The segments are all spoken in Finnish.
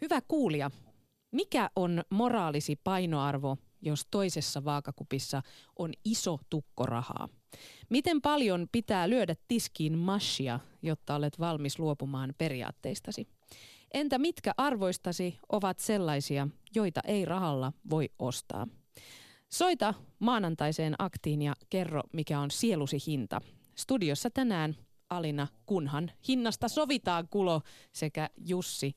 Hyvä kuulija, mikä on moraalisi painoarvo, jos toisessa vaakakupissa on iso tukko rahaa? Miten paljon pitää lyödä tiskiin mashia, jotta olet valmis luopumaan periaatteistasi? Entä mitkä arvoistasi ovat sellaisia, joita ei rahalla voi ostaa? Soita maanantaiseen aktiin ja kerro, mikä on sielusi hinta. Studiossa tänään Alina Kunhan. Hinnasta sovitaan Kulo sekä Jussi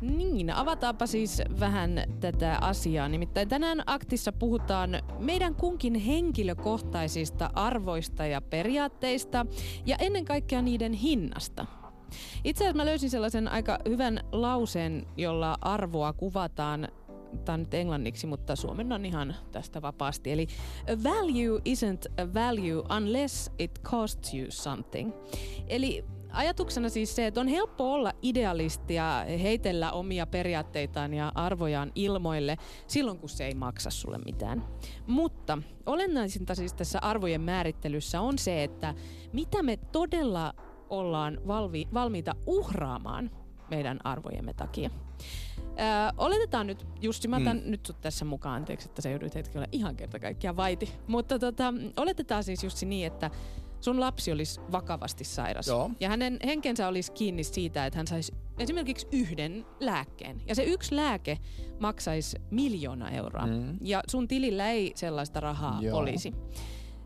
Niin, avataanpa siis vähän tätä asiaa. Nimittäin tänään aktissa puhutaan meidän kunkin henkilökohtaisista arvoista ja periaatteista ja ennen kaikkea niiden hinnasta. Itse asiassa mä löysin sellaisen aika hyvän lauseen, jolla arvoa kuvataan tämä on nyt englanniksi, mutta suomennan ihan tästä vapaasti. Eli a value isn't a value unless it costs you something. Eli ajatuksena siis se, että on helppo olla idealisti ja heitellä omia periaatteitaan ja arvojaan ilmoille silloin, kun se ei maksa sulle mitään. Mutta olennaisinta siis tässä arvojen määrittelyssä on se, että mitä me todella ollaan valvi, valmiita uhraamaan meidän arvojemme takia. Öö, oletetaan nyt, Jussi, mä otan mm. nyt sut tässä mukaan, anteeksi, että se joudut hetkellä ihan kerta kaikkiaan vaiti. Mutta tota, oletetaan siis Jussi niin, että sun lapsi olisi vakavasti sairas. Joo. Ja hänen henkensä olisi kiinni siitä, että hän saisi esimerkiksi yhden lääkkeen. Ja se yksi lääke maksaisi miljoona euroa. Mm. Ja sun tilillä ei sellaista rahaa Joo. olisi.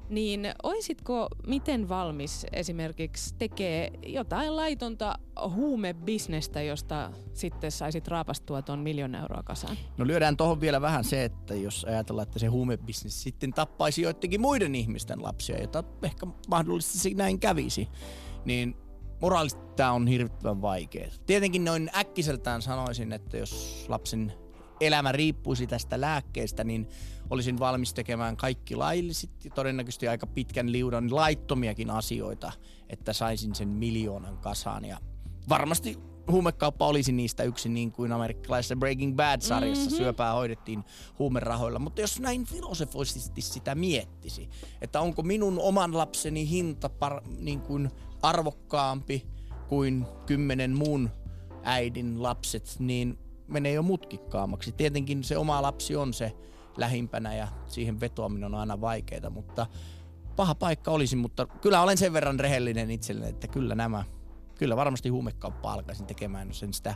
Niin oisitko miten valmis esimerkiksi tekee jotain laitonta huumebisnestä, josta sitten saisit raapastua tuon miljoona euroa kasaan? No lyödään tuohon vielä vähän se, että jos ajatellaan, että se huumebisnes sitten tappaisi joidenkin muiden ihmisten lapsia, jota ehkä mahdollisesti näin kävisi, niin moraalisesti tämä on hirvittävän vaikeaa. Tietenkin noin äkkiseltään sanoisin, että jos lapsen elämä riippuisi tästä lääkkeestä, niin olisin valmis tekemään kaikki lailliset ja todennäköisesti aika pitkän liudan laittomiakin asioita, että saisin sen miljoonan kasaan. Ja varmasti huumekauppa olisi niistä yksi niin kuin amerikkalaisessa Breaking Bad-sarjassa mm-hmm. syöpää hoidettiin huumerahoilla. Mutta jos näin filosofisesti sitä miettisi, että onko minun oman lapseni hinta par, niin kuin arvokkaampi kuin kymmenen muun äidin lapset, niin menee jo mutkikkaammaksi. Tietenkin se oma lapsi on se lähimpänä ja siihen vetoaminen on aina vaikeaa, mutta paha paikka olisi, mutta kyllä olen sen verran rehellinen itselleni, että kyllä nämä, kyllä varmasti huumekauppa alkaisin tekemään, jos en sitä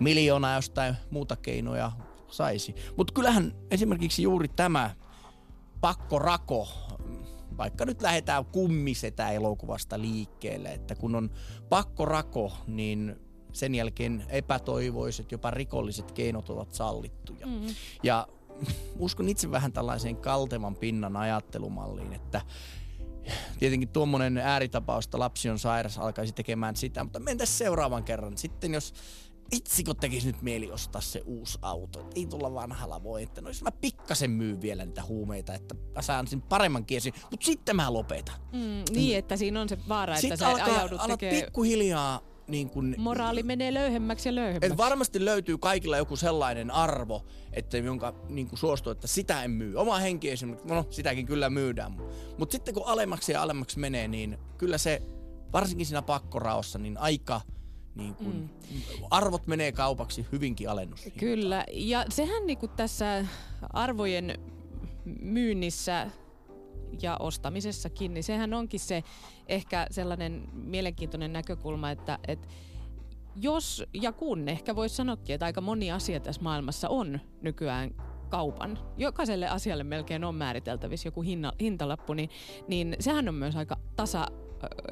miljoonaa jostain muuta keinoja saisi. Mutta kyllähän esimerkiksi juuri tämä pakkorako, vaikka nyt lähdetään kummisetä elokuvasta liikkeelle, että kun on pakkorako, niin sen jälkeen epätoivoiset, jopa rikolliset keinot ovat sallittuja. Mm. Ja uskon itse vähän tällaiseen kaltevan pinnan ajattelumalliin, että tietenkin tuommoinen ääritapausta lapsi on sairas alkaisi tekemään sitä, mutta mentäs seuraavan kerran. Sitten jos itsikö tekisi nyt mieli ostaa se uusi auto, että ei tulla vanhalla voi, että no jos mä pikkasen myyn vielä niitä huumeita, että mä saan sen paremman kiesin, mutta sitten mä lopetan. Mm, niin, että siinä on se vaara, että Sitten sä alkaa, ajaudut alat tekemään... pikkuhiljaa niin kun, Moraali menee löyhemmäksi ja löyhemmäksi. et varmasti löytyy kaikilla joku sellainen arvo, että jonka niin kuin suostuu, että sitä en myy. Oma henki esimerkiksi, no sitäkin kyllä myydään. Mutta sitten kun alemmaksi ja alemmaksi menee, niin kyllä se, varsinkin siinä pakkoraossa, niin aika niin kun, mm. arvot menee kaupaksi hyvinkin alennus. Kyllä, ja sehän niinku tässä arvojen myynnissä ja ostamisessakin, niin sehän onkin se ehkä sellainen mielenkiintoinen näkökulma, että, että jos ja kun, ehkä voisi sanoakin, että aika moni asia tässä maailmassa on nykyään kaupan. Jokaiselle asialle melkein on määriteltävissä joku hinna, hintalappu, niin, niin sehän on myös aika tasa,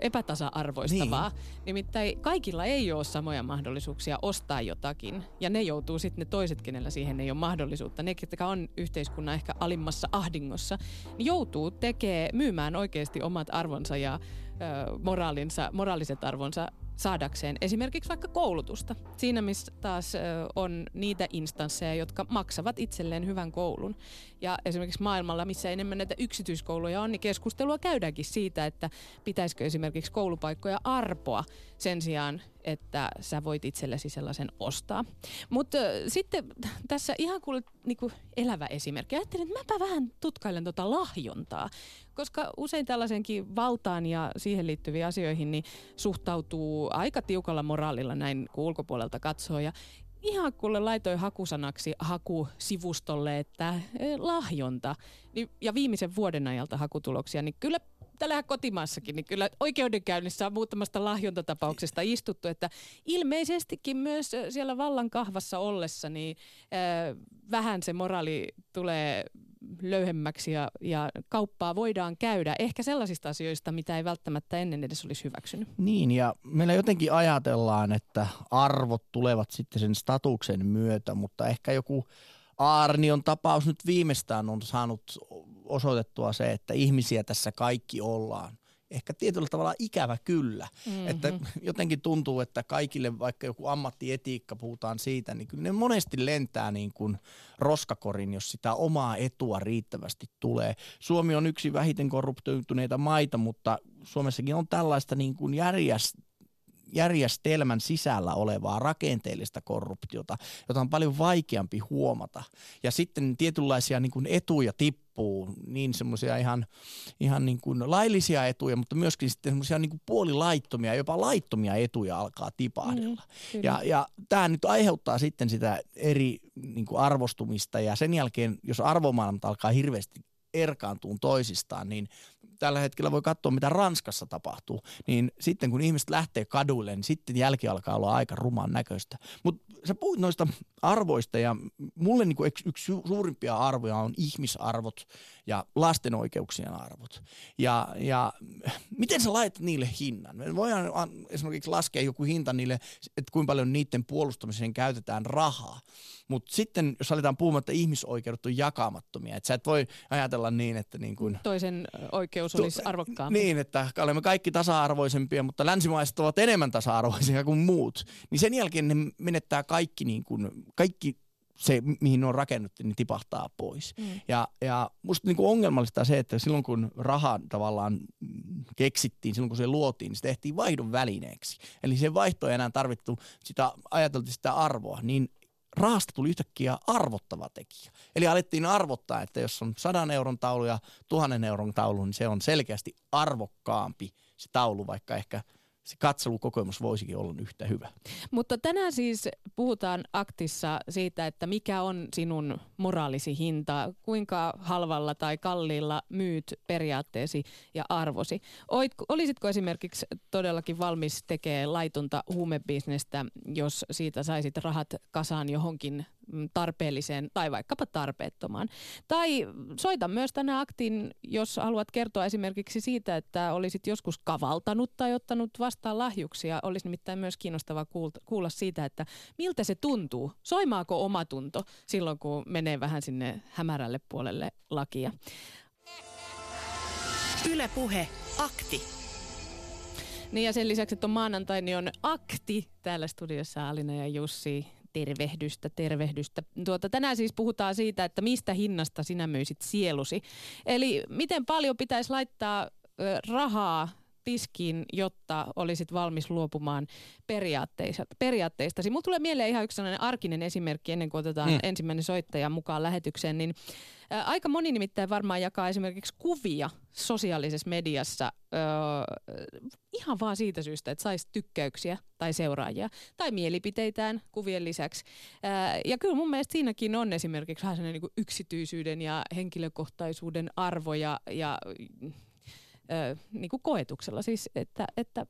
epätasa-arvoistavaa. Niin. Nimittäin kaikilla ei ole samoja mahdollisuuksia ostaa jotakin, ja ne joutuu sitten ne toiset, kenellä siihen ei ole mahdollisuutta. Ne, jotka on yhteiskunnan ehkä alimmassa ahdingossa, niin joutuu tekee, myymään oikeasti omat arvonsa ja ö, moraalinsa, moraaliset arvonsa saadakseen esimerkiksi vaikka koulutusta. Siinä missä taas on niitä instansseja, jotka maksavat itselleen hyvän koulun. Ja esimerkiksi maailmalla, missä enemmän näitä yksityiskouluja on, niin keskustelua käydäänkin siitä, että pitäisikö esimerkiksi koulupaikkoja arpoa sen sijaan, että sä voit itsellesi sellaisen ostaa. Mutta sitten tässä ihan kuin niinku elävä esimerkki. Ajattelin, että mäpä vähän tutkailen tota lahjontaa, koska usein tällaisenkin valtaan ja siihen liittyviin asioihin niin suhtautuu aika tiukalla moraalilla näin kun ulkopuolelta katsoo. Ja ihan kuule laitoin hakusanaksi hakusivustolle, että e, lahjonta niin, ja viimeisen vuoden ajalta hakutuloksia, niin kyllä täällä kotimaassakin, niin kyllä oikeudenkäynnissä on muutamasta lahjontatapauksesta istuttu, että ilmeisestikin myös siellä vallan kahvassa ollessa, niin äh, vähän se moraali tulee löyhemmäksi ja, ja kauppaa voidaan käydä ehkä sellaisista asioista, mitä ei välttämättä ennen edes olisi hyväksynyt. Niin ja meillä jotenkin ajatellaan, että arvot tulevat sitten sen statuksen myötä, mutta ehkä joku Aarnion tapaus nyt viimeistään on saanut osoitettua se, että ihmisiä tässä kaikki ollaan ehkä tietyllä tavalla ikävä kyllä. Mm-hmm. Että jotenkin tuntuu, että kaikille vaikka joku ammattietiikka puhutaan siitä, niin kyllä ne monesti lentää niin kuin roskakorin, jos sitä omaa etua riittävästi tulee. Suomi on yksi vähiten korruptoituneita maita, mutta Suomessakin on tällaista niin kuin järjest, järjestelmän sisällä olevaa rakenteellista korruptiota, jota on paljon vaikeampi huomata. Ja sitten tietynlaisia niin kuin etuja tippuu, niin semmoisia ihan, ihan niin kuin laillisia etuja, mutta myöskin sitten semmoisia niin kuin puolilaittomia, jopa laittomia etuja alkaa tipahdella. Mm, ja, ja tämä nyt aiheuttaa sitten sitä eri niin kuin arvostumista ja sen jälkeen, jos arvomaailmat alkaa hirveästi erkaantuu toisistaan, niin tällä hetkellä voi katsoa, mitä Ranskassa tapahtuu, niin sitten kun ihmiset lähtee kaduille, niin sitten jälki alkaa olla aika ruman näköistä. Mutta sä puhuit noista arvoista ja mulle niin yksi, yksi suurimpia arvoja on ihmisarvot ja lasten oikeuksien arvot. Ja, ja miten sä laitat niille hinnan? Me voidaan esimerkiksi laskea joku hinta niille, että kuinka paljon niiden puolustamiseen käytetään rahaa. Mutta sitten, jos aletaan puhumaan, että ihmisoikeudet on jakamattomia, että sä et voi ajatella niin, että niin kuin, Toisen oikeus olisi arvokkaampi. Niin, että olemme kaikki tasa-arvoisempia, mutta länsimaiset ovat enemmän tasa-arvoisia kuin muut. Niin sen jälkeen ne menettää kaikki, niin kuin, kaikki se, mihin ne on rakennettu, niin tipahtaa pois. Mm. Ja, ja musta niin kuin ongelmallista se, että silloin kun raha tavallaan keksittiin, silloin kun se luotiin, niin se tehtiin vaihdon välineeksi. Eli se vaihto ei enää tarvittu, sitä ajateltiin sitä arvoa, niin rahasta tuli yhtäkkiä arvottava tekijä. Eli alettiin arvottaa, että jos on sadan euron taulu ja tuhannen euron taulu, niin se on selkeästi arvokkaampi se taulu, vaikka ehkä – se katselukokemus voisikin olla yhtä hyvä. Mutta tänään siis puhutaan aktissa siitä, että mikä on sinun moraalisi hinta, kuinka halvalla tai kalliilla myyt periaatteesi ja arvosi. Oit, olisitko esimerkiksi todellakin valmis tekemään laitonta huumebisnestä, jos siitä saisit rahat kasaan johonkin tarpeelliseen tai vaikkapa tarpeettomaan. Tai soita myös tänä aktiin, jos haluat kertoa esimerkiksi siitä, että olisit joskus kavaltanut tai ottanut vastaan lahjuksia. Olisi nimittäin myös kiinnostavaa kuulla siitä, että miltä se tuntuu. Soimaako oma tunto silloin, kun menee vähän sinne hämärälle puolelle lakia. Ylepuhe akti. Niin ja sen lisäksi, että on maanantai, niin on akti täällä studiossa Alina ja Jussi tervehdystä, tervehdystä. Tuota, tänään siis puhutaan siitä, että mistä hinnasta sinä myisit sielusi. Eli miten paljon pitäisi laittaa rahaa tiskiin, jotta olisit valmis luopumaan periaatteista, periaatteistasi. Mulla tulee mieleen ihan yksi sellainen arkinen esimerkki ennen kuin otetaan mm. ensimmäinen soittaja mukaan lähetykseen, niin ä, aika moni nimittäin varmaan jakaa esimerkiksi kuvia sosiaalisessa mediassa ö, ihan vaan siitä syystä, että saisi tykkäyksiä tai seuraajia tai mielipiteitään kuvien lisäksi. Ä, ja kyllä mun mielestä siinäkin on esimerkiksi vähän sellainen niin yksityisyyden ja henkilökohtaisuuden arvoja ja ö, niin kuin koetuksella. Siis, että, että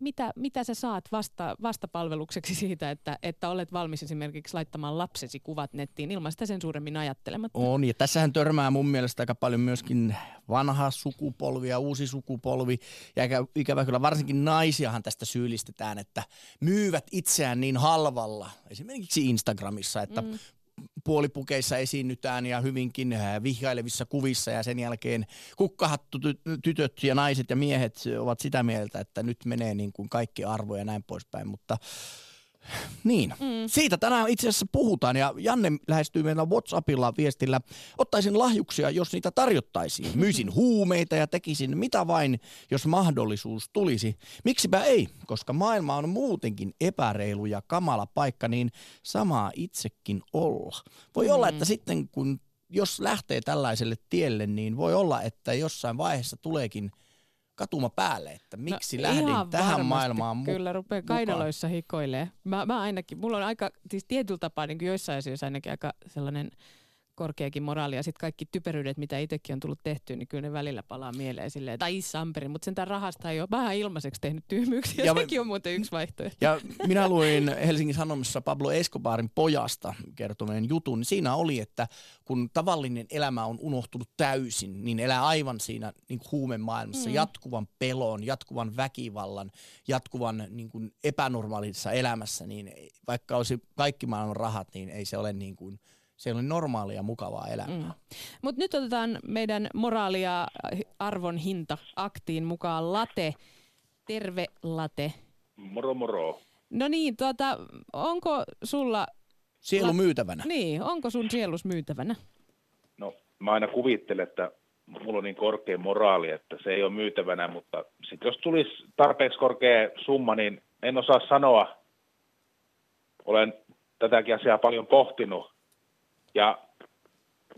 mitä, mitä sä saat vasta, vastapalvelukseksi siitä, että, että olet valmis esimerkiksi laittamaan lapsesi kuvat nettiin ilman sitä sen suuremmin ajattelematta? On, ja tässähän törmää mun mielestä aika paljon myöskin vanha sukupolvi ja uusi sukupolvi. Ja ikävä kyllä varsinkin naisiahan tästä syyllistetään, että myyvät itseään niin halvalla, esimerkiksi Instagramissa, että mm puolipukeissa esiinnytään ja hyvinkin äh, vihjailevissa kuvissa. Ja sen jälkeen kukkahattu tytöt ja naiset ja miehet ovat sitä mieltä, että nyt menee niin kuin kaikki arvo ja näin poispäin, mutta niin, mm. siitä tänään itse asiassa puhutaan ja Janne lähestyy meillä WhatsAppilla viestillä. Ottaisin lahjuksia, jos niitä tarjottaisiin. Myisin huumeita ja tekisin mitä vain, jos mahdollisuus tulisi. Miksipä ei, koska maailma on muutenkin epäreilu ja kamala paikka, niin samaa itsekin olla. Voi mm. olla, että sitten kun jos lähtee tällaiselle tielle, niin voi olla, että jossain vaiheessa tuleekin – katuma päälle, että miksi no, lähdin tähän maailmaan mukaan. Kyllä rupeaa kainaloissa hikoilee. Mä, mä ainakin, mulla on aika, siis tietyllä tapaa niin joissain asioissa ainakin aika sellainen – korkeakin moraali ja sitten kaikki typeryydet, mitä itsekin on tullut tehtyä, niin kyllä ne välillä palaa mieleen silleen, tai Samperi, mutta sentään rahasta ei ole vähän ilmaiseksi tehnyt tyhmyyksiä, ja sekin on muuten yksi vaihtoehto. Ja minä luin Helsingin Sanomissa Pablo Escobarin pojasta kertoneen jutun, niin siinä oli, että kun tavallinen elämä on unohtunut täysin, niin elää aivan siinä niin huumemaailmassa, mm. jatkuvan pelon, jatkuvan väkivallan, jatkuvan niin kuin epänormaalissa elämässä, niin vaikka olisi kaikki maailman rahat, niin ei se ole niin kuin – se oli normaalia mukavaa elämää. Mm. Mutta nyt otetaan meidän moraalia arvon hinta aktiin mukaan late. Terve late. Moro moro. No niin, tuota, onko sulla... Sielu la- myytävänä. Niin, onko sun sielus myytävänä? No, mä aina kuvittelen, että mulla on niin korkea moraali, että se ei ole myytävänä, mutta sitten jos tulisi tarpeeksi korkea summa, niin en osaa sanoa. Olen tätäkin asiaa paljon pohtinut, ja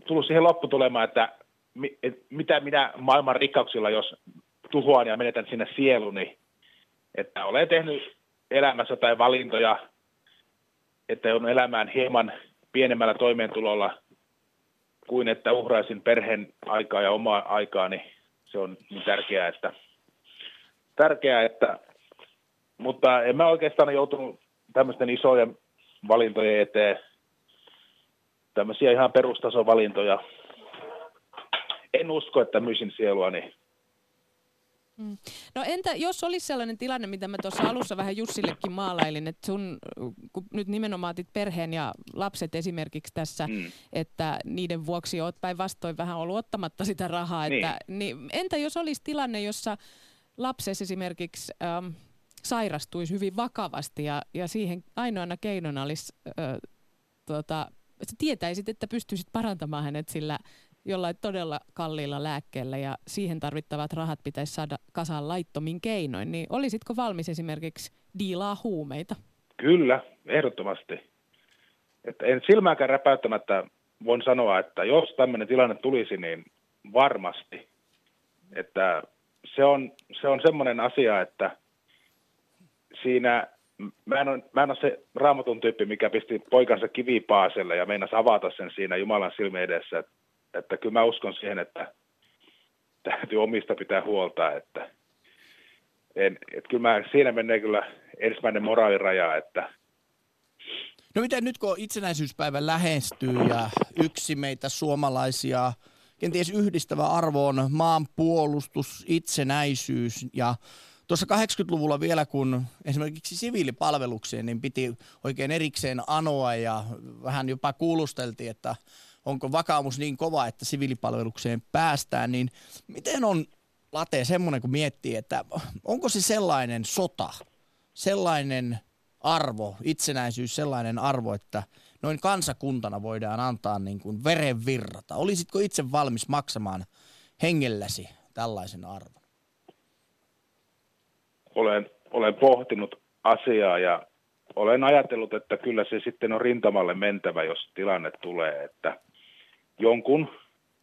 tullut siihen lopputulemaan, että et mitä minä maailman rikkauksilla, jos tuhoan ja menetän sinne sieluni, että olen tehnyt elämässä tai valintoja, että on elämään hieman pienemmällä toimeentulolla kuin että uhraisin perheen aikaa ja omaa aikaa, niin se on niin tärkeää, että, tärkeää, että mutta en mä oikeastaan joutunut tämmöisten isojen valintojen eteen tämmöisiä ihan perustasovalintoja. En usko, että myisin sieluani. Mm. No entä jos olisi sellainen tilanne, mitä mä tuossa alussa vähän Jussillekin maalailin, että sun, kun nyt nimenomaan otit perheen ja lapset esimerkiksi tässä, mm. että niiden vuoksi oot päinvastoin vähän ollut ottamatta sitä rahaa. Niin. Että, niin, entä jos olisi tilanne, jossa lapsesi esimerkiksi ähm, sairastuisi hyvin vakavasti ja, ja siihen ainoana keinona olisi äh, tuota, sä tietäisit, että pystyisit parantamaan hänet sillä jollain todella kalliilla lääkkeellä ja siihen tarvittavat rahat pitäisi saada kasaan laittomin keinoin, niin olisitko valmis esimerkiksi diilaa huumeita? Kyllä, ehdottomasti. Että en silmääkään räpäyttämättä voin sanoa, että jos tämmöinen tilanne tulisi, niin varmasti. Että se on, se on semmoinen asia, että siinä mä en, ole, mä en ole se raamatun tyyppi, mikä pisti poikansa kivipaaselle ja meinasi avata sen siinä Jumalan silmien edessä. Että, että kyllä mä uskon siihen, että täytyy omista pitää huolta. Että, en, että kyllä mä, siinä menee kyllä ensimmäinen moraaliraja, että No miten nyt kun itsenäisyyspäivä lähestyy ja yksi meitä suomalaisia kenties yhdistävä arvo on maanpuolustus, itsenäisyys ja Tuossa 80-luvulla vielä, kun esimerkiksi siviilipalvelukseen, niin piti oikein erikseen anoa ja vähän jopa kuulusteltiin, että onko vakaumus niin kova, että siviilipalvelukseen päästään, niin miten on late semmoinen, kun miettii, että onko se sellainen sota, sellainen arvo, itsenäisyys sellainen arvo, että noin kansakuntana voidaan antaa niin kuin veren virrata. Olisitko itse valmis maksamaan hengelläsi tällaisen arvon? Olen, olen pohtinut asiaa ja olen ajatellut, että kyllä se sitten on rintamalle mentävä, jos tilanne tulee, että jonkun,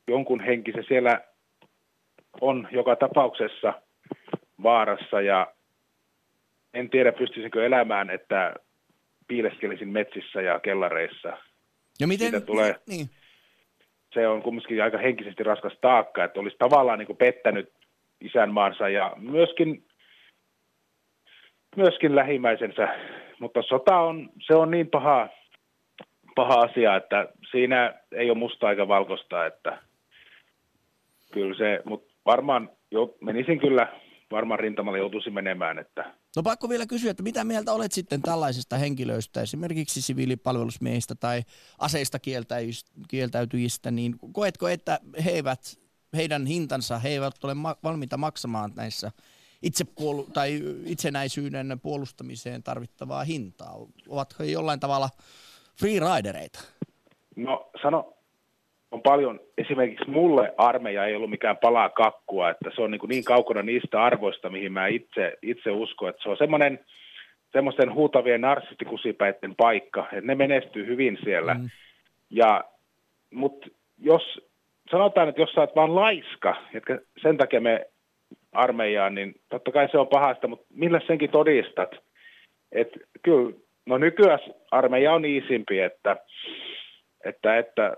jonkun henki se siellä on joka tapauksessa vaarassa ja en tiedä pystyisinkö elämään, että piileskelisin metsissä ja kellareissa. Ja miten? Siitä tulee, niin. Se on kumminkin aika henkisesti raskas taakka, että olisi tavallaan niin kuin pettänyt isänmaansa ja myöskin myöskin lähimmäisensä, mutta sota on, se on niin paha, paha asia, että siinä ei ole musta eikä valkoista, että kyllä se, mutta varmaan jo, menisin kyllä varmaan rintamalle joutuisi menemään. Että... No pakko vielä kysyä, että mitä mieltä olet sitten tällaisista henkilöistä, esimerkiksi siviilipalvelusmiehistä tai aseista kieltäytyjistä, niin koetko, että he eivät, heidän hintansa, he eivät ole ma- valmiita maksamaan näissä itsepuolu- tai itsenäisyyden puolustamiseen tarvittavaa hintaa? Ovatko he jollain tavalla freeridereita? No sano, on paljon, esimerkiksi mulle armeija ei ollut mikään palaa kakkua, että se on niin, niin kaukana niistä arvoista, mihin mä itse, itse uskon, että se on semmoinen semmoisten huutavien narsistikusipäitten paikka, että ne menestyy hyvin siellä. Mm. Ja, mutta jos, sanotaan, että jos sä oot vaan laiska, että sen takia me armeijaan, niin totta kai se on pahasta, mutta millä senkin todistat? Että kyllä, no nykyään armeija on iisimpi, että, että, että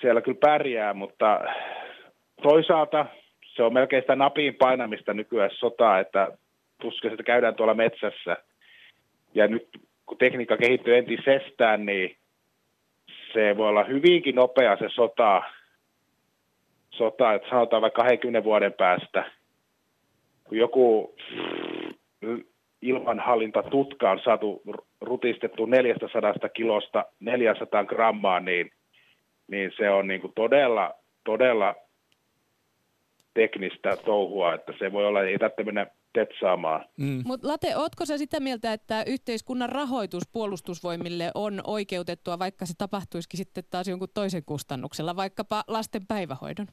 siellä kyllä pärjää, mutta toisaalta se on melkein sitä napin painamista nykyään sotaa, että tuskin sitä käydään tuolla metsässä. Ja nyt kun tekniikka kehittyy entisestään, niin se voi olla hyvinkin nopea se sota, sota että sanotaan vaikka 20 vuoden päästä, kun joku ilmanhallintatutka on saatu rutistettu 400 kilosta 400 grammaa, niin niin se on niin kuin todella, todella teknistä touhua, että se voi olla, ei tarvitse mennä tetsaamaan. Mm. Mutta Late, ootko sä sitä mieltä, että yhteiskunnan rahoitus puolustusvoimille on oikeutettua, vaikka se tapahtuisikin sitten taas jonkun toisen kustannuksella, vaikkapa lasten päivähoidon?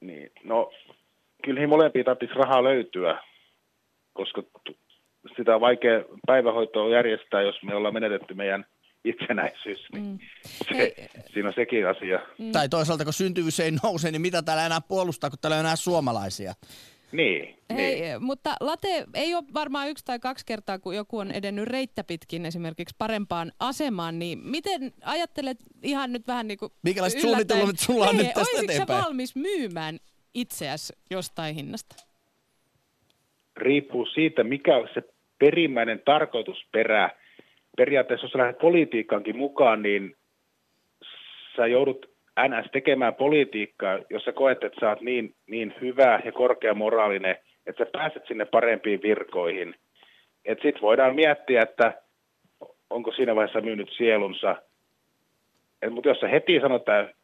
Niin, no kyllähän molempiin tarvitsisi rahaa löytyä, koska sitä on vaikea päivähoitoa järjestää, jos me ollaan menetetty meidän itsenäisyys, niin mm. se, Hei. siinä on sekin asia. Mm. Tai toisaalta, kun syntyvyys ei nouse, niin mitä täällä enää puolustaa, kun täällä on enää suomalaisia? Niin, Hei, niin. mutta late ei ole varmaan yksi tai kaksi kertaa, kun joku on edennyt reittä pitkin esimerkiksi parempaan asemaan, niin miten ajattelet ihan nyt vähän niin kuin Minkälaiset suunnitelmat sulla on Hei, nyt tästä eteenpäin? valmis myymään itseäsi jostain hinnasta? Riippuu siitä, mikä on se perimmäinen tarkoitusperä periaatteessa, jos lähdet politiikkaankin mukaan, niin sä joudut NS tekemään politiikkaa, jos sä koet, että sä oot niin, niin hyvä ja korkea moraalinen, että sä pääset sinne parempiin virkoihin. Että sit voidaan miettiä, että onko siinä vaiheessa myynyt sielunsa. Mutta jos sä heti sanot, että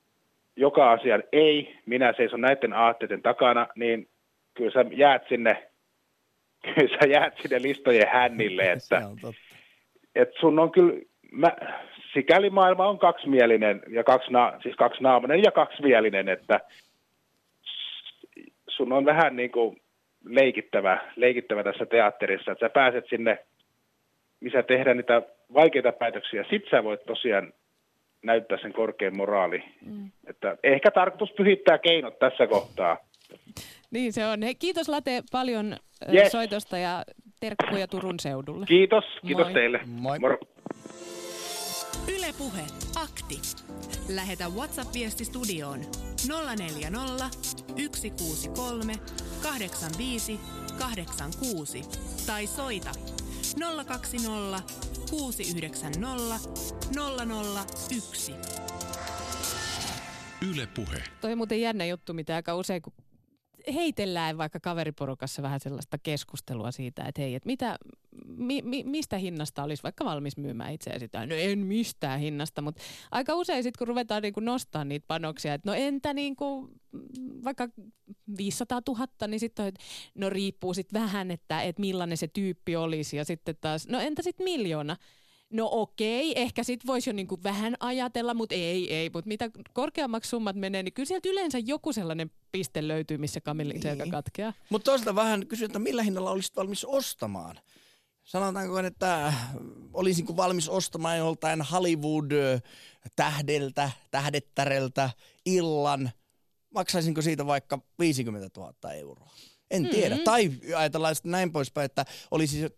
joka asian ei, minä seison näiden aatteiden takana, niin kyllä sä jäät sinne, kyllä sä jäät sinne listojen hännille. Että, se on totta että sun on kyllä, mä, sikäli maailma on kaksimielinen, ja kaksi, na, siis kaksinaamainen ja kaksivielinen, että sun on vähän niin kuin leikittävä, leikittävä tässä teatterissa, että sä pääset sinne, missä tehdään niitä vaikeita päätöksiä, sit sä voit tosiaan näyttää sen korkean moraali. Mm. Että ehkä tarkoitus pyhittää keinot tässä kohtaa. Niin se on. Hei, kiitos Late paljon yes. soitosta ja terkkuja Turun seudulle. Kiitos, kiitos Moi. teille. Moi. Moro. Ylepuhe akti. Lähetä WhatsApp-viesti studioon 040 163 85 86 tai soita 020 690 001. Yle Puhe. Toi on muuten jännä juttu, mitä aika usein kun heitellään vaikka kaveriporukassa vähän sellaista keskustelua siitä, että hei, että mitä, mi, mi, mistä hinnasta olisi vaikka valmis myymään itseäsi? No en mistään hinnasta, mutta aika usein sitten kun ruvetaan niinku nostaa niitä panoksia, että no entä niinku vaikka 500 000, niin sitten no riippuu sitten vähän, että, että millainen se tyyppi olisi ja sitten taas, no entä sitten miljoona? No okei, ehkä sit voisi jo niinku vähän ajatella, mutta ei, ei. Mutta mitä korkeammaksi summat menee, niin kyllä sieltä yleensä joku sellainen piste löytyy, missä kamillin niin. selkä katkeaa. Mutta toisaalta vähän kysyä, että millä hinnalla olisit valmis ostamaan? Sanotaanko, että olisinko valmis ostamaan joltain Hollywood-tähdeltä, tähdettäreltä illan, maksaisinko siitä vaikka 50 000 euroa? En tiedä. Mm-hmm. Tai ajatellaan sitten näin poispäin, että olisi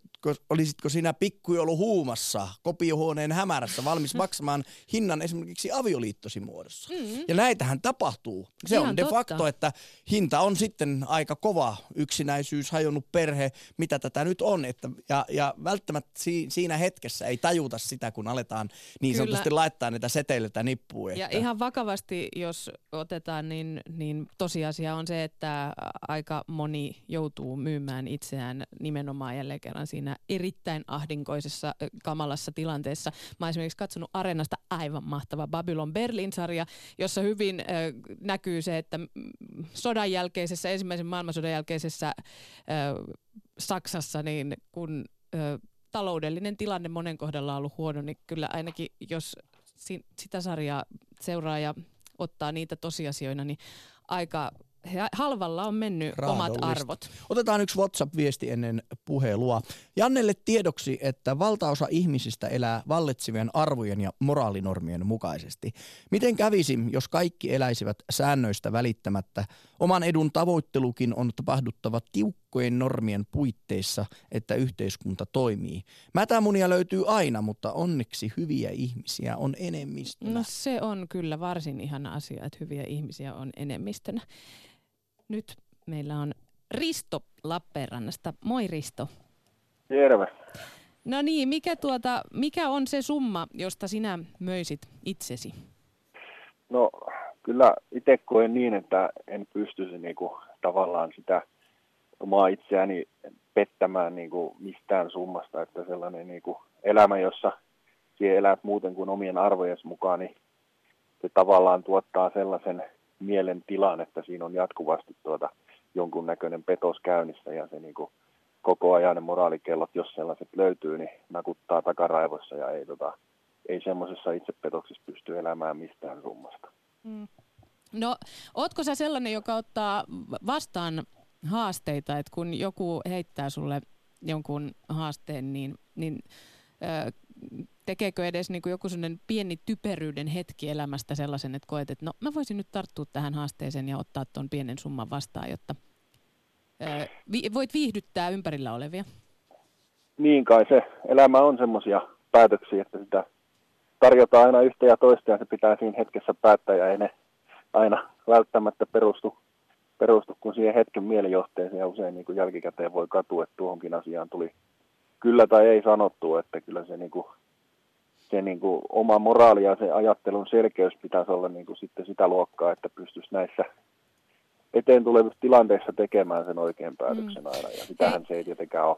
olisitko sinä pikkujoulu huumassa kopiohuoneen hämärässä valmis maksamaan hinnan esimerkiksi avioliittosi muodossa. Mm. Ja näitähän tapahtuu. Se Ihan on de totta. facto, että hinta on sitten aika kova. Yksinäisyys, hajonnut perhe, mitä tätä nyt on. Että, ja, ja välttämättä si, siinä hetkessä ei tajuta sitä, kun aletaan niin Kyllä. sanotusti laittaa niitä seteilytä nippuun. Että... Ja ihan vakavasti, jos otetaan, niin, niin tosiasia on se, että aika moni joutuu myymään itseään nimenomaan jälleen kerran siinä erittäin ahdinkoisessa, kamalassa tilanteessa. Mä oon esimerkiksi katsonut Areenasta aivan mahtava Babylon Berlin-sarja, jossa hyvin äh, näkyy se, että sodan jälkeisessä, ensimmäisen maailmansodan jälkeisessä äh, Saksassa, niin kun äh, taloudellinen tilanne monen kohdalla on ollut huono, niin kyllä ainakin jos si- sitä sarjaa seuraa ja ottaa niitä tosiasioina, niin aika halvalla on mennyt omat arvot. Otetaan yksi WhatsApp-viesti ennen puhelua. Jannelle tiedoksi, että valtaosa ihmisistä elää vallitsevien arvojen ja moraalinormien mukaisesti. Miten kävisi, jos kaikki eläisivät säännöistä välittämättä? Oman edun tavoittelukin on tapahduttava tiukkojen normien puitteissa, että yhteiskunta toimii. Mätämunia löytyy aina, mutta onneksi hyviä ihmisiä on enemmistönä. No se on kyllä varsin ihana asia, että hyviä ihmisiä on enemmistönä. Nyt meillä on Risto Lappeenrannasta. Moi Risto. Terve. No niin, mikä, tuota, mikä on se summa, josta sinä möisit itsesi? No kyllä itse koen niin, että en pystyisi niinku, tavallaan sitä omaa itseäni pettämään niinku, mistään summasta. Että sellainen niinku, elämä, jossa sinä elät muuten kuin omien arvojen mukaan, niin se tavallaan tuottaa sellaisen mielen tilan, että siinä on jatkuvasti tuota jonkunnäköinen petos käynnissä ja se niin kuin koko ajan ne moraalikellot, jos sellaiset löytyy, niin nakuttaa takaraivossa ja ei, tota, ei semmoisessa itsepetoksessa pysty elämään mistään summasta. Mm. No, ootko sä sellainen, joka ottaa vastaan haasteita, että kun joku heittää sulle jonkun haasteen, niin, niin tekeekö edes niin kuin joku sellainen pieni typeryyden hetki elämästä sellaisen, että koet, että no mä voisin nyt tarttua tähän haasteeseen ja ottaa tuon pienen summan vastaan, jotta ää, vi- voit viihdyttää ympärillä olevia? Niin kai se elämä on semmoisia päätöksiä, että sitä tarjotaan aina yhtä ja toista ja se pitää siinä hetkessä päättää ja ei ne aina välttämättä perustu, perustu kun siihen hetken mielijohteeseen ja usein niin kuin jälkikäteen voi katua, että tuohonkin asiaan tuli kyllä tai ei sanottu, että kyllä se niin kuin se niin kuin oma moraali ja se ajattelun selkeys pitäisi olla niin kuin sitten sitä luokkaa, että pystyisi näissä eteen tulevissa tilanteissa tekemään sen oikean päätöksen mm. aina, ja sitähän se ei tietenkään ole.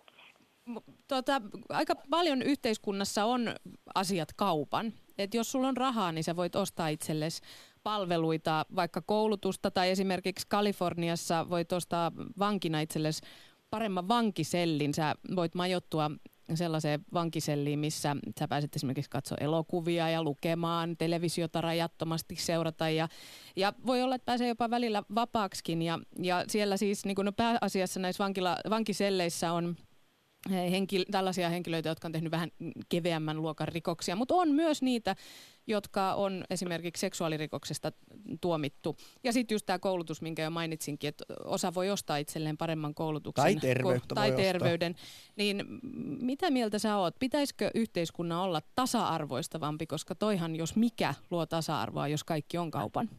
Tota, aika paljon yhteiskunnassa on asiat kaupan. Et jos sulla on rahaa, niin sä voit ostaa itsellesi palveluita, vaikka koulutusta tai esimerkiksi Kaliforniassa voit ostaa vankina itsellesi paremman vankisellin. Sä voit majoittua sellaiseen vankiselliin, missä sä pääset esimerkiksi katsoa elokuvia ja lukemaan, televisiota rajattomasti seurata. Ja, ja voi olla, että pääsee jopa välillä vapaaksikin. Ja, ja siellä siis niin no pääasiassa näissä vankila, vankiselleissä on henkil- tällaisia henkilöitä, jotka on tehnyt vähän keveämmän luokan rikoksia, mutta on myös niitä, jotka on esimerkiksi seksuaalirikoksesta tuomittu. Ja sitten just tämä koulutus, minkä jo mainitsinkin, että osa voi ostaa itselleen paremman koulutuksen. Tai terveyttä Tai terveyden. Ostaa. Niin mitä mieltä sä oot? Pitäisikö yhteiskunnan olla tasa-arvoistavampi, koska toihan jos mikä luo tasa-arvoa, jos kaikki on kaupan?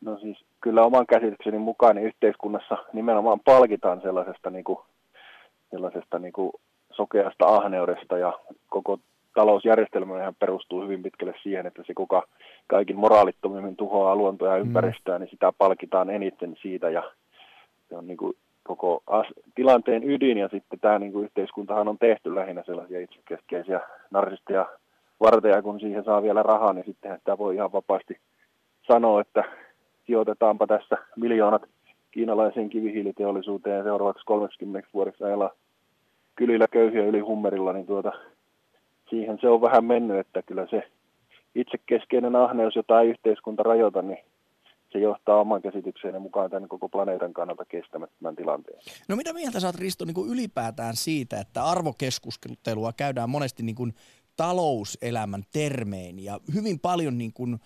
No siis kyllä oman käsitykseni mukaan niin yhteiskunnassa nimenomaan palkitaan sellaisesta niin kuin sellaisesta niin kuin sokeasta ahneudesta ja koko talousjärjestelmä perustuu hyvin pitkälle siihen, että se kuka kaikin moraalittomimmin tuhoaa luontoa ja mm. ympäristöä, mm. niin sitä palkitaan eniten siitä ja se on niin kuin koko as- tilanteen ydin ja sitten tämä niin kuin yhteiskuntahan on tehty lähinnä sellaisia itsekeskeisiä narsisteja varteja, kun siihen saa vielä rahaa, niin sittenhän sitä voi ihan vapaasti sanoa, että sijoitetaanpa tässä miljoonat kiinalaiseen kivihiiliteollisuuteen seuraavaksi 30 vuodeksi ajalla kylillä köyhiä yli hummerilla, niin tuota, siihen se on vähän mennyt, että kyllä se itsekeskeinen ahneus, jota ei yhteiskunta rajoita, niin se johtaa oman käsitykseen mukaan tämän koko planeetan kannalta kestämättömän tilanteen. No mitä mieltä oot Risto niin kuin ylipäätään siitä, että arvokeskustelua käydään monesti niin kuin talouselämän termein ja hyvin paljon niin kuin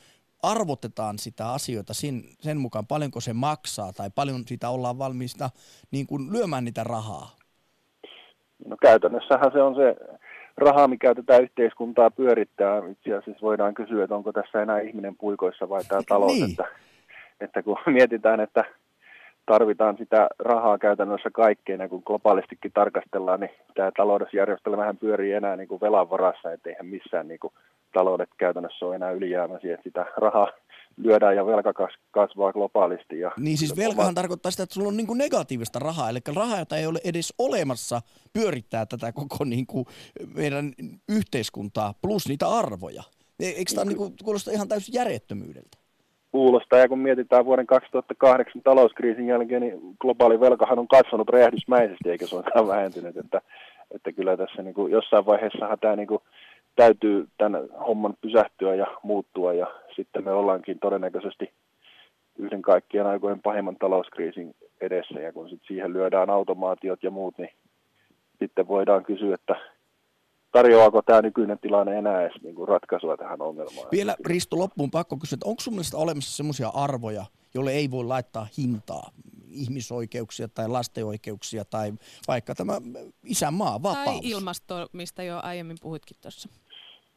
arvotetaan sitä asioita sen, sen mukaan, paljonko se maksaa tai paljon sitä ollaan valmiista niin kuin lyömään niitä rahaa? No käytännössähän se on se raha, mikä tätä yhteiskuntaa pyörittää. Itse asiassa voidaan kysyä, että onko tässä enää ihminen puikoissa vai tämä talous. niin. että, että kun mietitään, että tarvitaan sitä rahaa käytännössä kaikkeen, kun globaalistikin tarkastellaan, niin tämä taloudessa järjestelmähän pyörii enää niin kuin velan varassa, etteihän missään niin kuin taloudet käytännössä ole enää ylijäämäisiä, että sitä rahaa lyödään ja velka kasvaa globaalisti. Ja niin siis velkahan tarkoittaa sitä, että sulla on niin kuin negatiivista rahaa, eli rahaa, jota ei ole edes olemassa, pyörittää tätä koko niin kuin meidän yhteiskuntaa plus niitä arvoja. E-, eikö tämä niin kuin, kuulosta ihan täysin järjettömyydeltä? Kuulostaa, ja kun mietitään vuoden 2008 talouskriisin jälkeen, niin globaali velkahan on kasvanut räjähdysmäisesti, eikä suinkaan vähentynyt, että, että kyllä tässä niin kuin jossain vaiheessahan tämä niin kuin täytyy tämän homman pysähtyä ja muuttua. Ja sitten me ollaankin todennäköisesti yhden kaikkien aikojen pahimman talouskriisin edessä. Ja kun sitten siihen lyödään automaatiot ja muut, niin sitten voidaan kysyä, että tarjoaako tämä nykyinen tilanne enää edes niin kuin ratkaisua tähän ongelmaan. Vielä Risto loppuun pakko kysyä, että onko sun mielestä olemassa sellaisia arvoja, joille ei voi laittaa hintaa? ihmisoikeuksia tai lasten oikeuksia tai vaikka tämä isänmaa, vapaus. Tai ilmasto, mistä jo aiemmin puhuitkin tuossa.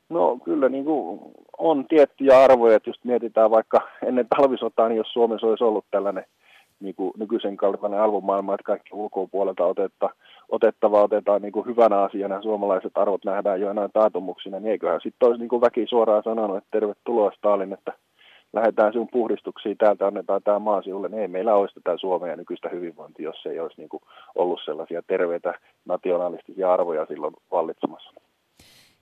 No kyllä niin kuin on tiettyjä arvoja, että just mietitään vaikka ennen talvisotaa, niin jos Suomessa olisi ollut tällainen niin kuin nykyisen kaltainen arvomaailma, että kaikki ulkopuolelta otetta, otettava otetaan niin kuin hyvänä asiana, suomalaiset arvot nähdään jo enää taatumuksina, niin eiköhän sitten olisi niin kuin väki suoraan sanonut, että tervetuloa Stalin, että lähdetään sinun puhdistuksiin, täältä annetaan tämä maa sinulle, niin ei meillä olisi tätä Suomea nykyistä hyvinvointia, jos ei olisi niin kuin ollut sellaisia terveitä nationalistisia arvoja silloin vallitsemassa.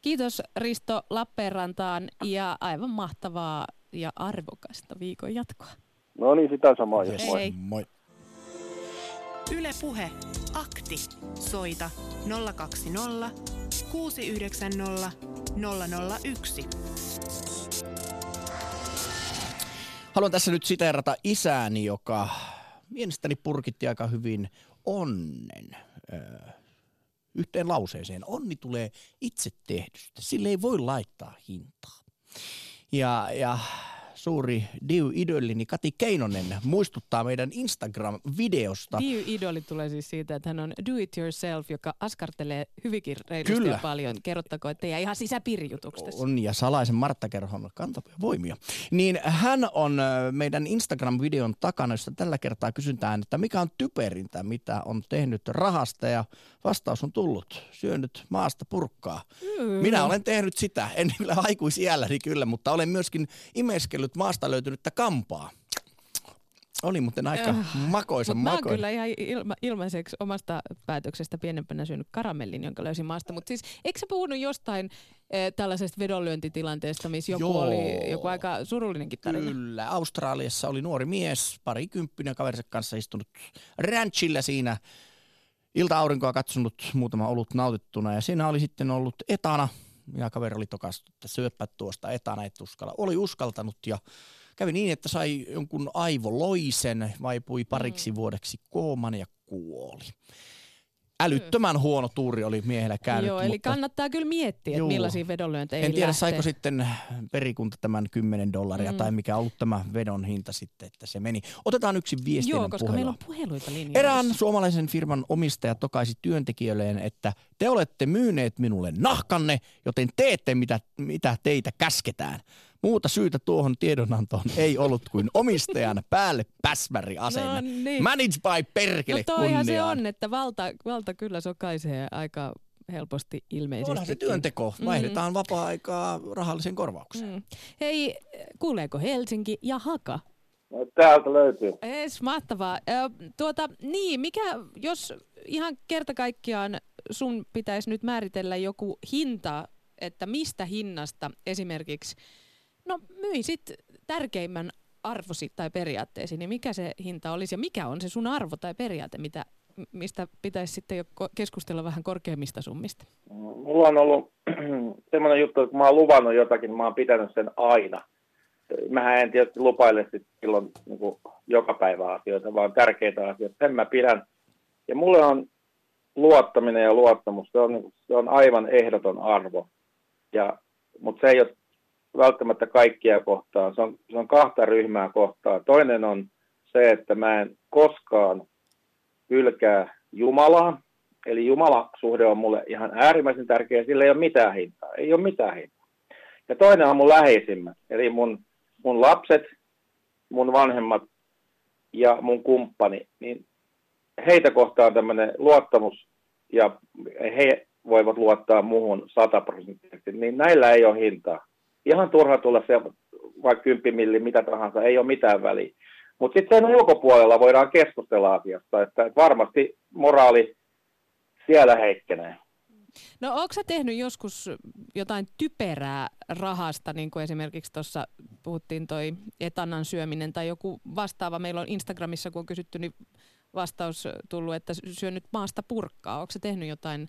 Kiitos Risto Lappeenrantaan ja aivan mahtavaa ja arvokasta viikon jatkoa. No niin, sitä samaa. Yes. Moi. Moi. Yle Puhe. Akti. Soita 020 690 001. Haluan tässä nyt siteerata isääni, joka mielestäni purkitti aika hyvin onnen yhteen lauseeseen. Onni tulee itse tehdystä. Sille ei voi laittaa hintaa. Ja, ja suuri Diu-idollini Kati Keinonen muistuttaa meidän Instagram-videosta. Diu-idoli tulee siis siitä, että hän on do it yourself, joka askartelee hyvinkin reilusti Kyllä. paljon. Kerrottako, että ihan sisäpiirijutuksessa. On ja salaisen Martta-kerhon kantavia voimia. Niin hän on meidän Instagram-videon takana, jossa tällä kertaa kysytään, että mikä on typerintä, mitä on tehnyt rahasta ja vastaus on tullut. Syönyt maasta purkkaa. Mm. Minä olen tehnyt sitä, en kyllä aikuisiälläni kyllä, mutta olen myöskin imeskellyt maasta löytynyttä kampaa. Oli muuten aika äh, makoisa mut makoisa. Mä kyllä ihan ilma, ilmaiseksi omasta päätöksestä pienempänä syönyt karamellin, jonka löysin maasta. Mutta siis, eikö sä puhunut jostain e, tällaisesta vedonlyöntitilanteesta, missä joku Joo. oli joku aika surullinenkin tarina? Kyllä. Australiassa oli nuori mies, parikymppinen kaverinsa kanssa istunut ranchilla siinä ilta-aurinkoa katsonut muutama olut nautittuna ja siinä oli sitten ollut etana ja kaveri oli tokastu, että syöppä tuosta etana et uskalla. Oli uskaltanut ja kävi niin, että sai jonkun aivoloisen, vaipui pariksi mm. vuodeksi kooman ja kuoli älyttömän huono tuuri oli miehellä käynyt. Joo, eli mutta... kannattaa kyllä miettiä, että millaisia vedonlyöntejä En tiedä, lähtee. saiko sitten perikunta tämän 10 dollaria mm. tai mikä on ollut tämä vedon hinta sitten, että se meni. Otetaan yksi viesti Joo, koska puhelua. meillä on puheluita linjoissa. Erään suomalaisen firman omistaja tokaisi työntekijöilleen, että te olette myyneet minulle nahkanne, joten teette mitä, mitä teitä käsketään. Muuta syytä tuohon tiedonantoon ei ollut kuin omistajan päälle päsmäri asenne. No niin. Manage by perkele no toihan se on, että valta, valta kyllä sokaisee aika helposti ilmeisesti. Onhan se työnteko. Mm. Vaihdetaan mm. vapaa-aikaa rahallisen korvaukseen. Mm. Hei, kuuleeko Helsinki ja Haka? No, täältä löytyy. Es, mahtavaa. tuota, niin, mikä, jos ihan kerta kaikkiaan sun pitäisi nyt määritellä joku hinta, että mistä hinnasta esimerkiksi no myisit tärkeimmän arvosi tai periaatteesi, niin mikä se hinta olisi ja mikä on se sun arvo tai periaate, mitä, mistä pitäisi sitten jo keskustella vähän korkeammista summista? Mulla on ollut semmoinen juttu, että kun mä oon luvannut jotakin, mä oon pitänyt sen aina. Mähän en tietysti lupaile silloin niin kuin joka päivä asioita, vaan tärkeitä asioita. Sen mä pidän. Ja mulle on luottaminen ja luottamus, se on, se on aivan ehdoton arvo. Ja, mutta se ei ole välttämättä kaikkia kohtaan. Se on, se on kahta ryhmää kohtaan. Toinen on se, että mä en koskaan hylkää Jumalaa, Eli Jumala-suhde on mulle ihan äärimmäisen tärkeä, sillä ei ole mitään hintaa. Ei ole mitään hintaa. Ja toinen on mun läheisimmät, eli mun, mun lapset, mun vanhemmat ja mun kumppani. Niin heitä kohtaan tämmöinen luottamus ja he voivat luottaa muuhun sataprosenttisesti, niin näillä ei ole hintaa. Ihan turha tulla se vaikka 10 milli, mitä tahansa, ei ole mitään väliä. Mutta sitten ulkopuolella voidaan keskustella asiasta, että varmasti moraali siellä heikkenee. No onko sä tehnyt joskus jotain typerää rahasta, niin kuin esimerkiksi tuossa puhuttiin toi etanan syöminen tai joku vastaava. Meillä on Instagramissa, kun on kysytty, niin vastaus tullut, että syönyt maasta purkkaa. Onko se tehnyt jotain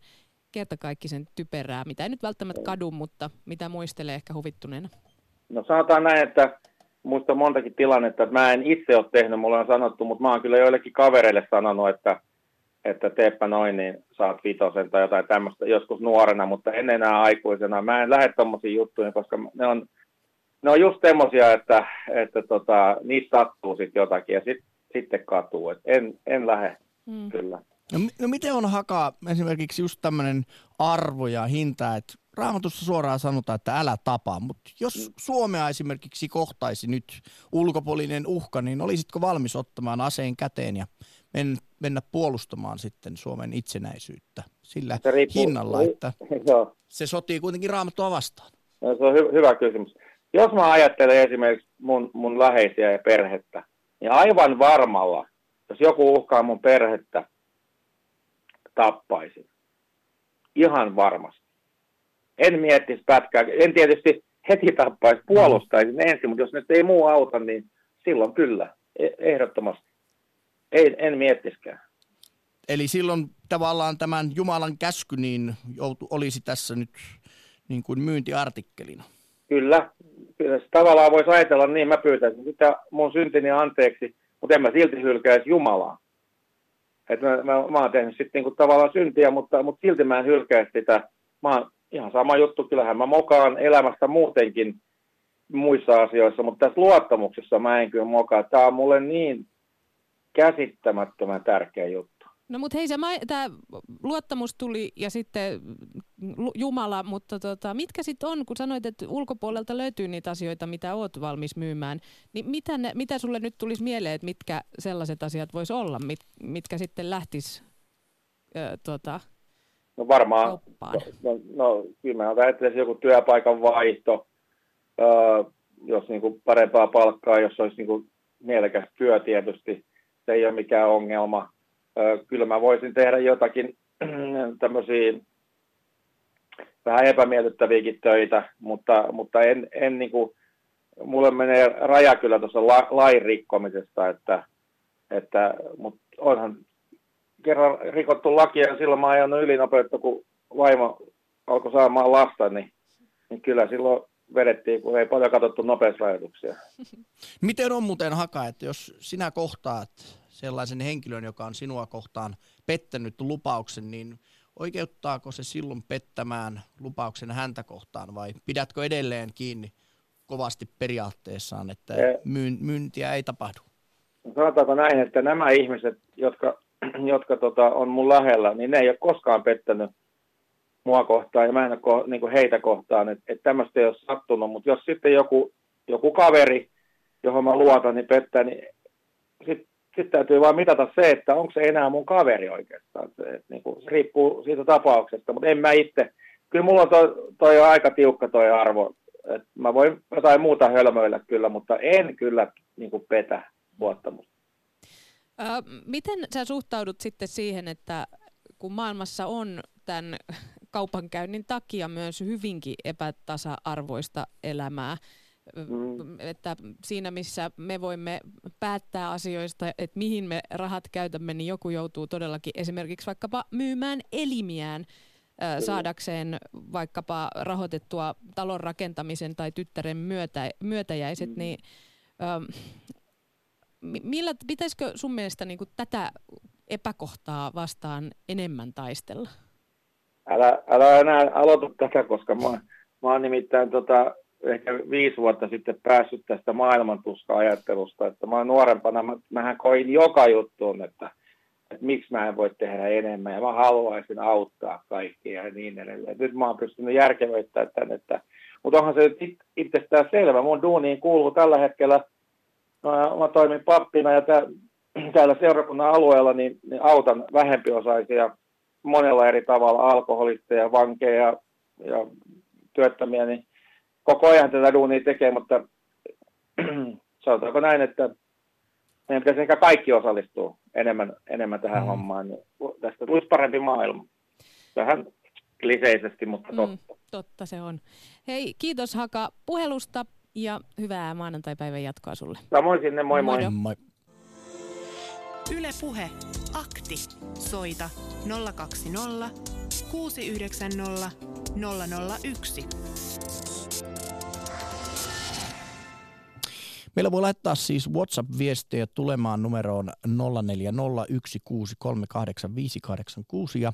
kertakaikkisen typerää, mitä ei nyt välttämättä kadu, mutta mitä muistelee ehkä huvittuneena? No sanotaan näin, että muista montakin tilannetta, että mä en itse ole tehnyt, mulle on sanottu, mutta mä oon kyllä joillekin kavereille sanonut, että, että teepä noin, niin saat vitosen tai jotain tämmöistä joskus nuorena, mutta en enää aikuisena. Mä en lähde tommosiin juttuihin, koska ne on, ne on just semmoisia, että, että tota, niistä sattuu sitten jotakin ja sit, sitten katuu. Et en, en lähde mm. kyllä. No, no miten on hakaa esimerkiksi just tämmöinen arvo ja hinta, että raamatussa suoraan sanotaan, että älä tapa, mutta jos mm. Suomea esimerkiksi kohtaisi nyt ulkopuolinen uhka, niin olisitko valmis ottamaan aseen käteen ja men, mennä puolustamaan sitten Suomen itsenäisyyttä sillä se riippuu, hinnalla, että joo. se sotii kuitenkin raamattua vastaan? No, se on hy- hyvä kysymys. Jos mä ajattelen esimerkiksi mun, mun läheisiä ja perhettä, niin aivan varmalla, jos joku uhkaa mun perhettä, tappaisin. Ihan varmasti. En miettisi pätkää. En tietysti heti tappaisi, puolustaisin mm. ensin, mutta jos nyt ei muu auta, niin silloin kyllä, e- ehdottomasti. Ei, en miettiskään. Eli silloin tavallaan tämän Jumalan käsky niin joutu, olisi tässä nyt niin kuin myyntiartikkelina. Kyllä, kyllä tavallaan voisi ajatella niin, mä pyytäisin sitä mun syntini anteeksi, mutta en mä silti hylkäisi Jumalaa. Et mä, mä, mä oon tehnyt sitten niinku tavallaan syntiä, mutta, mutta silti mä en hylkää sitä. Mä oon ihan sama juttu, kyllähän mä mokaan elämästä muutenkin muissa asioissa, mutta tässä luottamuksessa mä en kyllä mokaa. Tämä on mulle niin käsittämättömän tärkeä juttu. No mutta hei, tämä luottamus tuli ja sitten Jumala, mutta tota, mitkä sitten on, kun sanoit, että ulkopuolelta löytyy niitä asioita, mitä oot valmis myymään, niin mitä, ne, mitä sulle nyt tulisi mieleen, että mitkä sellaiset asiat vois olla, mit, mitkä sitten lähtis ö, tota, No varmaan, no, no, no kyllä mä ajattelisin joku työpaikan vaihto, ö, jos niinku parempaa palkkaa, jos olisi niinku mielekäs työ tietysti, se ei ole mikään ongelma kyllä mä voisin tehdä jotakin tämmöisiä vähän epämiellyttäviäkin töitä, mutta, mutta en, en niin kuin, mulle menee raja kyllä tuossa la, lain rikkomisesta, että, että mutta onhan kerran rikottu lakia ja silloin mä ajan ylinopeutta, kun vaimo alkoi saamaan lasta, niin, niin kyllä silloin vedettiin, kun ei paljon katsottu nopeusrajoituksia. Miten on muuten haka, että jos sinä kohtaat sellaisen henkilön, joka on sinua kohtaan pettänyt lupauksen, niin oikeuttaako se silloin pettämään lupauksen häntä kohtaan vai pidätkö edelleen kiinni kovasti periaatteessaan, että myyn, myyntiä ei tapahdu? Sanotaanko näin, että nämä ihmiset, jotka, jotka tota, on mun lähellä, niin ne ei ole koskaan pettänyt mua kohtaan ja mä en ole niin heitä kohtaan, että, että tämmöistä ei ole sattunut, mutta jos sitten joku, joku kaveri, johon mä luotan, niin pettää, niin sitten sitten täytyy vaan mitata se, että onko se enää mun kaveri oikeastaan. Se, niin kuin, se riippuu siitä tapauksesta, mutta en mä itse. Kyllä mulla on toi, toi aika tiukka toi arvo. Et mä voin jotain muuta hölmöillä kyllä, mutta en kyllä niin kuin petä luottamusta. Miten sä suhtaudut sitten siihen, että kun maailmassa on tämän kaupankäynnin takia myös hyvinkin epätasa-arvoista elämää, Mm. Että siinä, missä me voimme päättää asioista, että mihin me rahat käytämme, niin joku joutuu todellakin esimerkiksi vaikkapa myymään elimiään saadakseen vaikkapa rahoitettua talon rakentamisen tai tyttären myötä, myötäjäiset, mm. niin ähm, millä, pitäisikö sun mielestä niin kuin tätä epäkohtaa vastaan enemmän taistella? Älä, älä enää aloita tätä, koska mä, mä oon nimittäin tota, ehkä viisi vuotta sitten päässyt tästä maailmantuska-ajattelusta, että mä nuorempana, mä, mähän koin joka juttuun, että että miksi mä en voi tehdä enemmän ja mä haluaisin auttaa kaikkia ja niin edelleen. Nyt mä oon pystynyt järkevöittämään tämän, että, mutta onhan se it, itsestään selvä. Mun duuniin kuuluu tällä hetkellä, mä, mä toimin pappina ja tää, täällä seurakunnan alueella niin, niin autan vähempiosaisia monella eri tavalla, alkoholisteja, vankeja ja työttömiä, niin koko ajan tätä duunia tekee, mutta sanotaanko näin, että meidän pitäisi ehkä kaikki osallistua enemmän, enemmän tähän mm. hommaan, niin tästä tulisi parempi maailma. Vähän kliseisesti, mutta mm, totta. Mm, totta se on. Hei, kiitos Haka puhelusta ja hyvää maanantai-päivän jatkoa sulle. Samoin sinne, moi moi. moi. moi. Yle Puhe, akti, soita 020 690 001. Meillä voi laittaa siis WhatsApp-viestejä tulemaan numeroon 0401638586 ja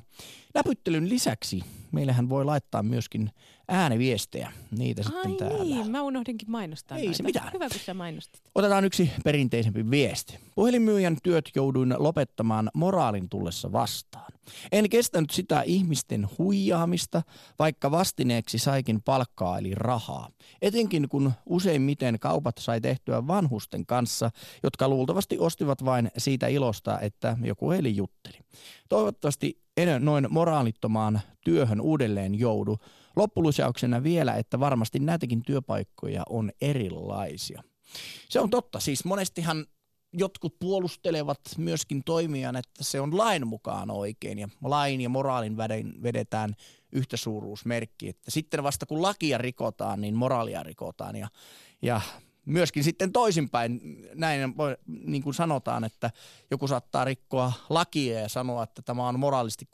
läpyttelyn lisäksi meillähän voi laittaa myöskin ääniviestejä. Niitä Ai sitten täällä. niin, mä unohdinkin mainostaa Ei se mitään. Hyvä, kun sä mainostit. Otetaan yksi perinteisempi viesti. Puhelinmyyjän työt jouduin lopettamaan moraalin tullessa vastaan. En kestänyt sitä ihmisten huijaamista, vaikka vastineeksi saikin palkkaa eli rahaa. Etenkin kun useimmiten kaupat sai tehtyä vanhusten kanssa, jotka luultavasti ostivat vain siitä ilosta, että joku heille jutteli. Toivottavasti en noin moraalittomaan työhön uudelleen joudu. Loppulusiauksena vielä, että varmasti näitäkin työpaikkoja on erilaisia. Se on totta. Siis monestihan jotkut puolustelevat myöskin toimijan, että se on lain mukaan oikein ja lain ja moraalin vedetään yhtä suuruusmerkki. Että sitten vasta kun lakia rikotaan, niin moraalia rikotaan ja, ja myöskin sitten toisinpäin, näin niin kuin sanotaan, että joku saattaa rikkoa lakia ja sanoa, että tämä on moraalisti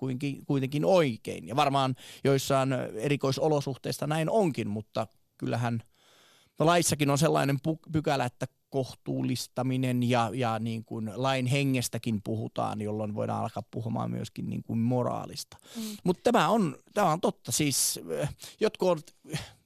kuitenkin oikein. Ja varmaan joissain erikoisolosuhteista näin onkin, mutta kyllähän laissakin on sellainen pykälä, että kohtuullistaminen ja, ja niin kuin lain hengestäkin puhutaan, jolloin voidaan alkaa puhumaan myöskin niin kuin moraalista. Mm. Mutta tämä on, tämä on totta. Siis äh, jotkut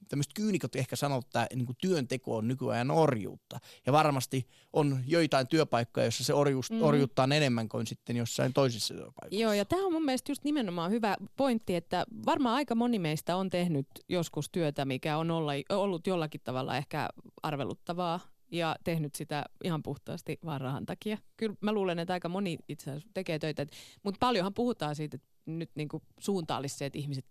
tämmöiset kyynikot ehkä sanoo, että niin kuin työnteko on nykyajan orjuutta. Ja varmasti on joitain työpaikkoja, joissa se orjuus, mm. orjuuttaa enemmän kuin sitten jossain toisissa työpaikoissa. Joo, ja tämä on mun mielestä just nimenomaan hyvä pointti, että varmaan aika moni meistä on tehnyt joskus työtä, mikä on olla, ollut jollakin tavalla ehkä arveluttavaa ja tehnyt sitä ihan puhtaasti vaan rahan takia. Kyllä mä luulen, että aika moni itse asiassa tekee töitä, mutta paljonhan puhutaan siitä, että nyt niin kuin suunta olisi se, että ihmiset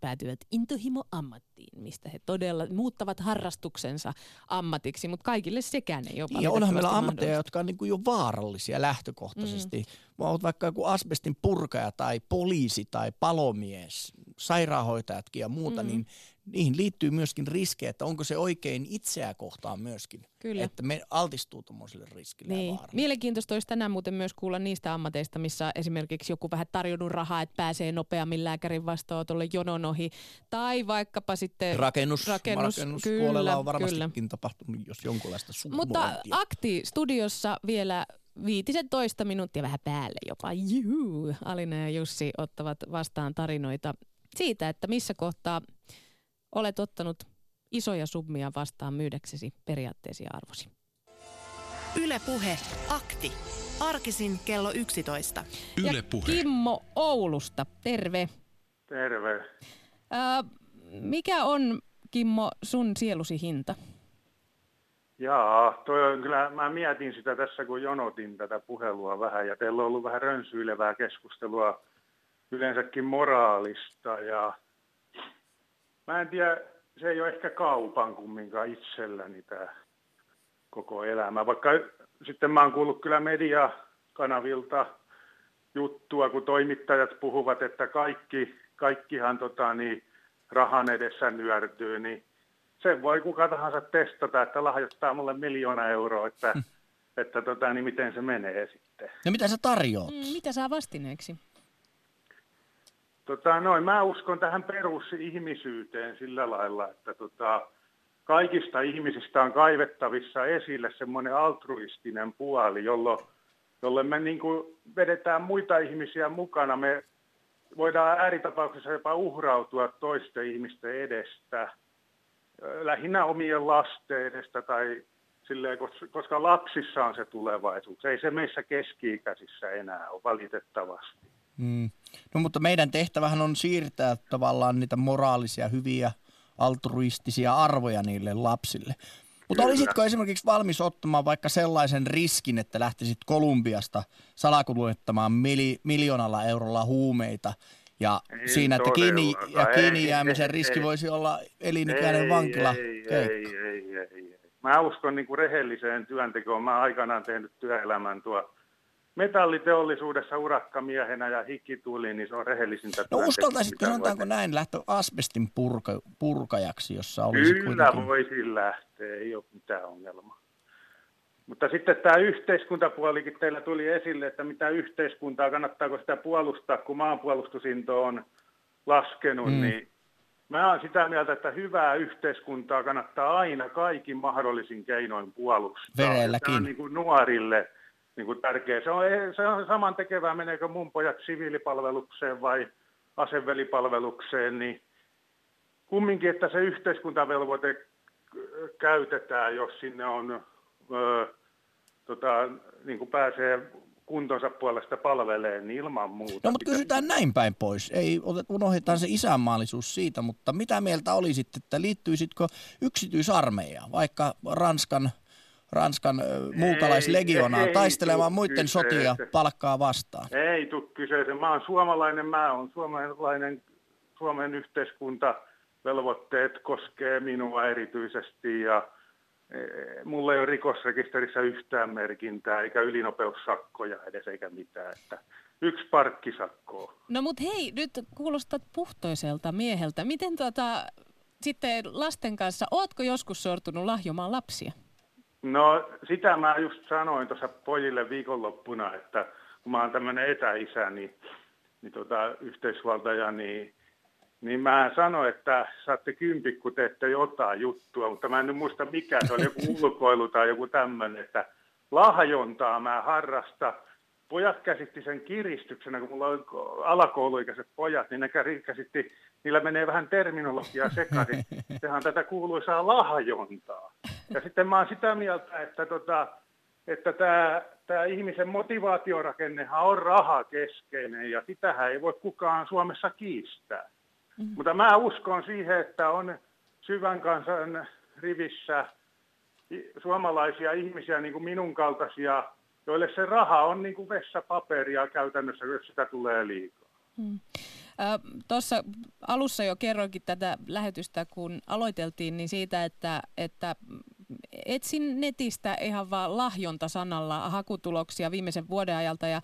päätyvät intohimo-ammattiin, mistä he todella muuttavat harrastuksensa ammatiksi, mutta kaikille sekään ei ole niin, Ja onhan meillä ammatteja, jotka on niin kuin jo vaarallisia lähtökohtaisesti. Mm. Olet vaikka joku asbestin purkaja tai poliisi tai palomies, sairaanhoitajatkin ja muuta, mm. niin niihin liittyy myöskin riskejä, että onko se oikein itseä kohtaan myöskin. Kyllä. Että me altistuu tuommoiselle riskille niin. ja Mielenkiintoista olisi tänään muuten myös kuulla niistä ammateista, missä esimerkiksi joku vähän tarjonnut rahaa, että pääsee nopeammin lääkärin vastaanotolle jonon ohi. Tai vaikkapa sitten... Rakennus, rakennus rakennuspuolella on varmastikin kyllä. tapahtunut jos jonkunlaista Mutta Akti studiossa vielä viitisen toista minuuttia vähän päälle jopa. Juhu. Alina ja Jussi ottavat vastaan tarinoita siitä, että missä kohtaa Olet ottanut isoja summia vastaan myydäksesi periaatteesi arvosi. Ylepuhe akti. Arkisin kello 11. Ylepuhe. Ja Kimmo Oulusta, terve. Terve. Äh, mikä on, Kimmo, sun sielusi hinta? Jaa, toi on kyllä, mä mietin sitä tässä, kun jonotin tätä puhelua vähän, ja teillä on ollut vähän rönsyilevää keskustelua yleensäkin moraalista, ja Mä en tiedä, se ei ole ehkä kaupan kumminkaan itselläni tämä koko elämä. Vaikka sitten mä oon kuullut kyllä mediakanavilta juttua, kun toimittajat puhuvat, että kaikki, kaikkihan tota, niin, rahan edessä nyörtyy, niin sen voi kuka tahansa testata, että lahjoittaa mulle miljoona euroa, että, hmm. että tota, niin miten se menee sitten. Ja mitä sä tarjoat? Mm, mitä saa vastineeksi? Tota, noin, mä uskon tähän perusihmisyyteen sillä lailla, että tota, kaikista ihmisistä on kaivettavissa esille semmoinen altruistinen puoli, jolloin, jolloin me niin kuin vedetään muita ihmisiä mukana. Me voidaan ääritapauksessa jopa uhrautua toisten ihmisten edestä, lähinnä omien lasten edestä tai silleen, kos- koska lapsissa on se tulevaisuus. Ei se meissä keski-ikäisissä enää ole valitettavasti. Mm. No mutta meidän tehtävähän on siirtää tavallaan niitä moraalisia, hyviä, altruistisia arvoja niille lapsille. Mutta olisitko esimerkiksi valmis ottamaan vaikka sellaisen riskin, että lähtisit Kolumbiasta salakuljettamaan mili, miljoonalla eurolla huumeita ja Ei siinä, että kiinni, ja kiinni Ei, jäämisen ei, riski ei. voisi olla elinikäinen ei, vankila ei, ei, ei, ei, ei. Mä uskon niin kuin rehelliseen työntekoon. Mä aikanaan tehnyt työelämän tuo metalliteollisuudessa urakkamiehenä ja hikituuli, niin se on rehellisintä No uskaltaisitko, sanotaanko näin, lähtö asbestin purka, purkajaksi, jossa olisi Kyllä kuitenkin... voisin lähteä, ei ole mitään ongelmaa. Mutta sitten tämä yhteiskuntapuolikin teillä tuli esille, että mitä yhteiskuntaa, kannattaako sitä puolustaa, kun maanpuolustusinto on laskenut, Mm. niin mä oon sitä mieltä, että hyvää yhteiskuntaa kannattaa aina kaikin mahdollisin keinoin puolustaa. Verelläkin. Tämä on niin kuin nuorille niin kuin tärkeä. Se on, se on saman tekevää, meneekö mun pojat siviilipalvelukseen vai asevelipalvelukseen, niin kumminkin, että se yhteiskuntavelvoite käytetään, jos sinne on, ö, tota, niin kuin pääsee kuntonsa puolesta palveleen, niin ilman muuta. No mutta kysytään näin päin pois. Ei unohdetaan se isänmaallisuus siitä, mutta mitä mieltä olisit, että liittyisitkö yksityisarmeijaan, vaikka Ranskan, Ranskan ei taistelemaan muiden sotia palkkaa vastaan? Ei tule kyseeseen. Mä oon suomalainen, mä oon suomalainen, Suomen yhteiskunta, velvoitteet koskee minua erityisesti ja eh, mulla ei ole rikosrekisterissä yhtään merkintää eikä ylinopeussakkoja edes eikä mitään. Että yksi parkkisakko. No mut hei, nyt kuulostat puhtoiselta mieheltä. Miten tuota, sitten lasten kanssa, ootko joskus sortunut lahjomaan lapsia? No sitä mä just sanoin tuossa pojille viikonloppuna, että kun mä oon tämmöinen etäisä, niin, niin tota, yhteisvaltaja, niin, niin mä sanoin, että saatte kympit, kun teette jotain juttua, mutta mä en nyt muista mikä, se oli joku ulkoilu tai joku tämmöinen, että lahjontaa mä harrasta. Pojat käsitti sen kiristyksenä, kun mulla on alakouluikäiset pojat, niin ne käsitti, niillä menee vähän terminologiaa sekaisin. Sehän on tätä kuuluisaa lahjontaa. Ja sitten mä oon sitä mieltä, että, tota, että tämä, tämä ihmisen motivaatiorakennehan on rahakeskeinen ja sitähän ei voi kukaan Suomessa kiistää. Mm. Mutta mä uskon siihen, että on syvän kansan rivissä suomalaisia ihmisiä, niin kuin minun kaltaisia, joille se raha on niin kuin vessapaperia käytännössä, jos sitä tulee liikaa. Tuossa alussa jo kerroinkin tätä lähetystä, kun aloiteltiin, niin siitä, että, että etsin netistä ihan vaan lahjontasanalla hakutuloksia viimeisen vuoden ajalta ja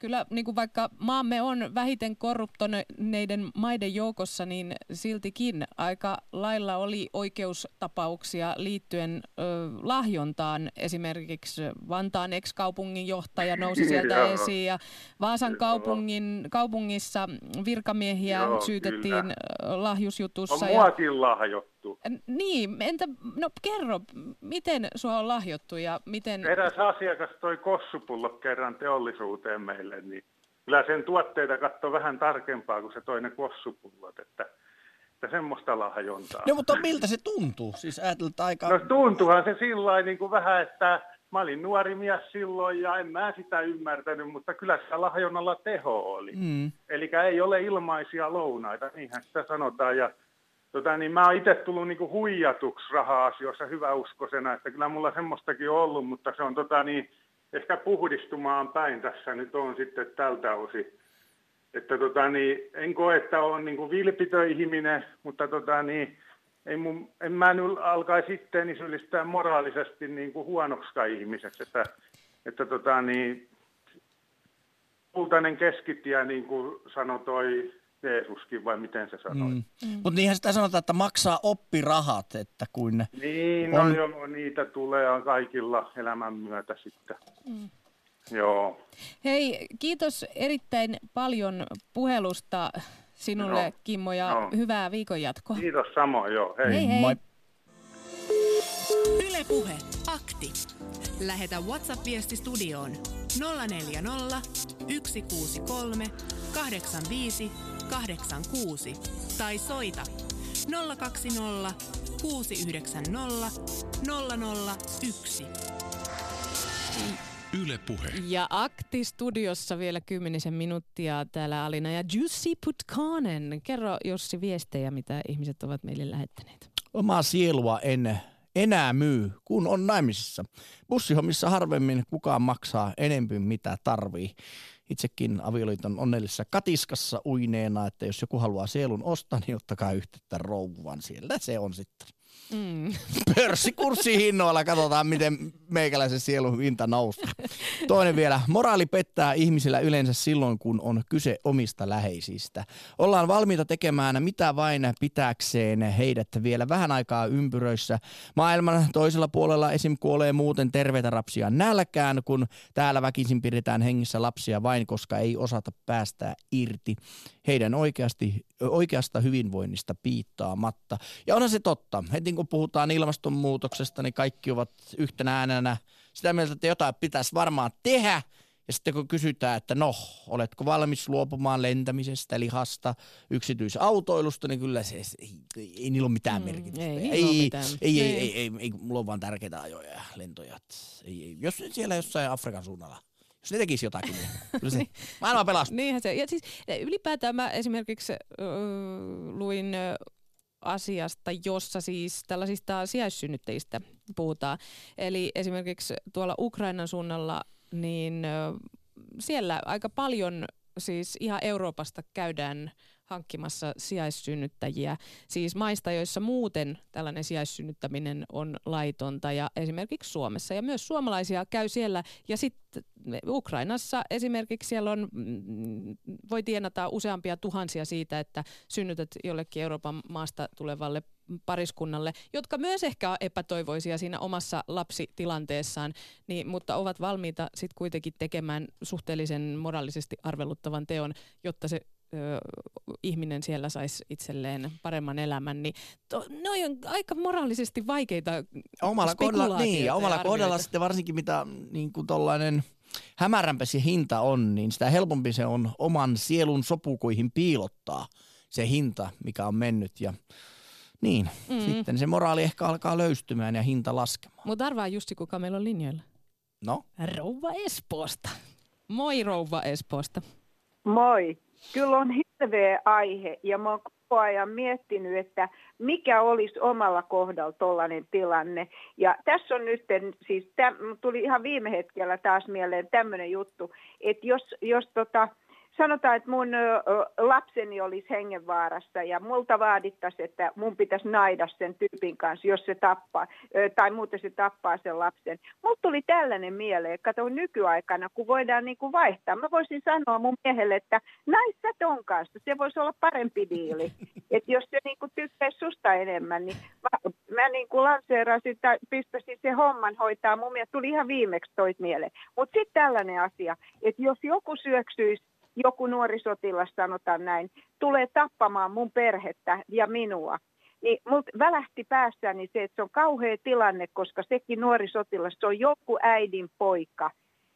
Kyllä niin kuin vaikka maamme on vähiten korruptoneiden maiden joukossa, niin siltikin aika lailla oli oikeustapauksia liittyen ö, lahjontaan. Esimerkiksi Vantaan ex-kaupungin johtaja nousi sieltä Joo. esiin ja Vaasan kaupungin, kaupungissa virkamiehiä Joo, syytettiin kyllä. lahjusjutussa. On muakin lahjottu. Niin, entä, no kerro, miten sua on lahjottu ja miten... Eräs asiakas toi kossupullo kerran teollisuuteen meille, niin kyllä sen tuotteita katsoi vähän tarkempaa kuin se toinen kossupullot, että, että semmoista lahjontaa. No mutta miltä se tuntuu? Siis aika... No tuntuuhan se sillä niin kuin vähän, että mä olin nuori mies silloin ja en mä sitä ymmärtänyt, mutta kyllä sitä lahjonnalla teho oli. Mm. Eli ei ole ilmaisia lounaita, niinhän sitä sanotaan. Ja, tota, niin mä oon itse tullut niinku huijatuksi raha-asioissa hyväuskoisena, että kyllä mulla semmoistakin on ollut, mutta se on tota, niin, ehkä puhdistumaan päin tässä nyt on sitten tältä osin. Että tota, niin, en koe, että on niinku vilpitön ihminen, mutta tota, niin, ei mun, en mä nyt alkaisi itteeni syyllistää moraalisesti niin kuin huonoksikaan ihmiseksi, että, että tota, niin, kultainen keskitie, niin kuin sanoi toi Jeesuskin, vai miten se sanoi. Mm. Mm. Mutta niinhän sitä sanotaan, että maksaa oppirahat, että kun... Niin, no On- joo, niitä tulee kaikilla elämän myötä sitten. Mm. Joo. Hei, kiitos erittäin paljon puhelusta sinulle, Joo. Kimmo, ja Joo. hyvää viikon jatkoa. Kiitos samoin, joo. Hei. Hei hei. Moi. Yle Puhe. Akti. Lähetä WhatsApp-viesti studioon 040 163 85 86 tai soita 020 690 001. Yle Puhe. Ja Akti-studiossa vielä kymmenisen minuuttia täällä Alina ja Jussi Putkanen. Kerro Jussi viestejä, mitä ihmiset ovat meille lähettäneet. Omaa sielua en enää myy, kun on naimisissa. Bussihommissa harvemmin kukaan maksaa enempi mitä tarvii. Itsekin avioliiton onnellisessa katiskassa uineena, että jos joku haluaa sielun ostaa, niin ottakaa yhteyttä rouvan. Siellä se on sitten. Mm. Pörssikurssihinnoilla katsotaan, miten meikäläisen sielun hinta nousee. Toinen vielä. Moraali pettää ihmisillä yleensä silloin, kun on kyse omista läheisistä. Ollaan valmiita tekemään mitä vain pitääkseen heidät vielä vähän aikaa ympyröissä. Maailman toisella puolella esim. kuolee muuten terveitä rapsia nälkään, kun täällä väkisin pidetään hengissä lapsia vain, koska ei osata päästää irti heidän oikeasti, oikeasta hyvinvoinnista piittaamatta. Ja onhan se totta. Heti kun puhutaan ilmastonmuutoksesta, niin kaikki ovat yhtenä äänenä sitä mieltä, että jotain pitäisi varmaan tehdä. Ja sitten kun kysytään, että no, oletko valmis luopumaan lentämisestä, lihasta, yksityisautoilusta, niin kyllä se, ei, ei, ei niillä ole mitään mm, merkitystä. Ei, ei, ei, mitään. ei, ei, ei, ei, ei, mulla on vaan tärkeitä ajoja ja lentoja. Ei, ei. Jos siellä jossain Afrikan suunnalla jos ne tekisi jotakin, niin kyllä se maailma pelastuu. Niinhän se. Ja siis ylipäätään mä esimerkiksi äh, luin asiasta, jossa siis tällaisista sijaissynnyttäjistä puhutaan. Eli esimerkiksi tuolla Ukrainan suunnalla, niin siellä aika paljon siis ihan Euroopasta käydään hankkimassa sijaissynnyttäjiä, siis maista, joissa muuten tällainen sijaissynnyttäminen on laitonta ja esimerkiksi Suomessa. Ja myös suomalaisia käy siellä. Ja sitten Ukrainassa esimerkiksi siellä on, mm, voi tienata useampia tuhansia siitä, että synnytät jollekin Euroopan maasta tulevalle pariskunnalle, jotka myös ehkä on epätoivoisia siinä omassa lapsitilanteessaan, niin, mutta ovat valmiita sitten kuitenkin tekemään suhteellisen moraalisesti arveluttavan teon, jotta se ihminen siellä saisi itselleen paremman elämän, niin to, ne on aika moraalisesti vaikeita omalla kohdalla, niin, ja omalla kohdalla sitten varsinkin mitä niin kuin tollainen hämärämpi se hinta on, niin sitä helpompi se on oman sielun sopukoihin piilottaa se hinta, mikä on mennyt ja niin, mm. sitten se moraali ehkä alkaa löystymään ja hinta laskemaan. Mutta arvaa Justi, kuka meillä on linjoilla. No? Rouva Espoosta. Moi Rouva Espoosta. Moi. Kyllä on hirveä aihe ja mä oon koko ajan miettinyt, että mikä olisi omalla kohdalla tällainen tilanne. Ja tässä on nyt, siis täm, tuli ihan viime hetkellä taas mieleen tämmöinen juttu, että jos, jos tota, sanotaan, että mun lapseni olisi hengenvaarassa ja multa vaadittaisiin, että mun pitäisi naida sen tyypin kanssa, jos se tappaa, tai muuten se tappaa sen lapsen. Mulla tuli tällainen mieleen, että kato nykyaikana, kun voidaan niin kuin vaihtaa. Mä voisin sanoa mun miehelle, että naissa ton kanssa, se voisi olla parempi diili. Että jos se niin kuin tykkäisi susta enemmän, niin mä, mä niin kuin lanseerasin tai pistäisin se homman hoitaa. Mun mielestä tuli ihan viimeksi toit mieleen. Mutta sitten tällainen asia, että jos joku syöksyisi joku nuori sotilas, sanotaan näin, tulee tappamaan mun perhettä ja minua, niin mut välähti päässäni se, että se on kauhea tilanne, koska sekin nuori sotilas, se on joku äidin poika.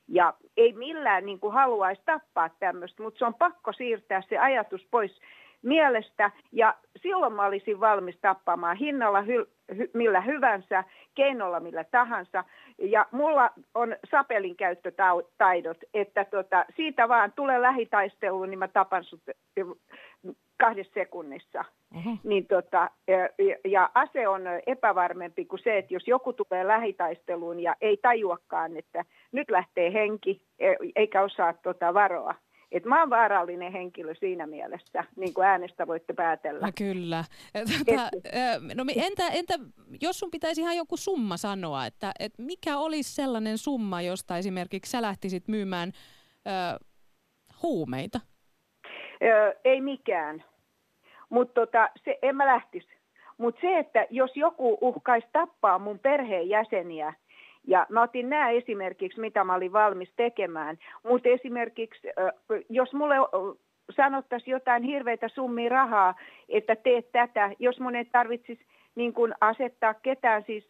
Ja ei millään niin kuin haluaisi tappaa tämmöistä, mutta se on pakko siirtää se ajatus pois mielestä ja silloin mä olisin valmis tappamaan hinnalla hy, hy, millä hyvänsä, keinolla millä tahansa. Ja mulla on sapelin käyttötaidot, että tota, siitä vaan tulee lähitaistelu, niin mä tapan sut kahdessa sekunnissa. Uh-huh. Niin tota, ja, ja ase on epävarmempi kuin se, että jos joku tulee lähitaisteluun ja ei tajuakaan, että nyt lähtee henki, e, eikä osaa tota varoa, et mä oon vaarallinen henkilö siinä mielessä, niin kuin äänestä voitte päätellä. No kyllä. Tota, no, entä, entä jos sun pitäisi ihan joku summa sanoa, että, että mikä olisi sellainen summa, josta esimerkiksi sä lähtisit myymään ö, huumeita? Ö, ei mikään, mutta tota, se, en mä lähtisi. Mutta se, että jos joku uhkaisi tappaa mun perheenjäseniä, ja mä otin nämä esimerkiksi, mitä mä olin valmis tekemään. Mutta esimerkiksi, jos mulle sanottaisiin jotain hirveitä summia rahaa, että teet tätä, jos mun ei tarvitsisi niin kun asettaa ketään siis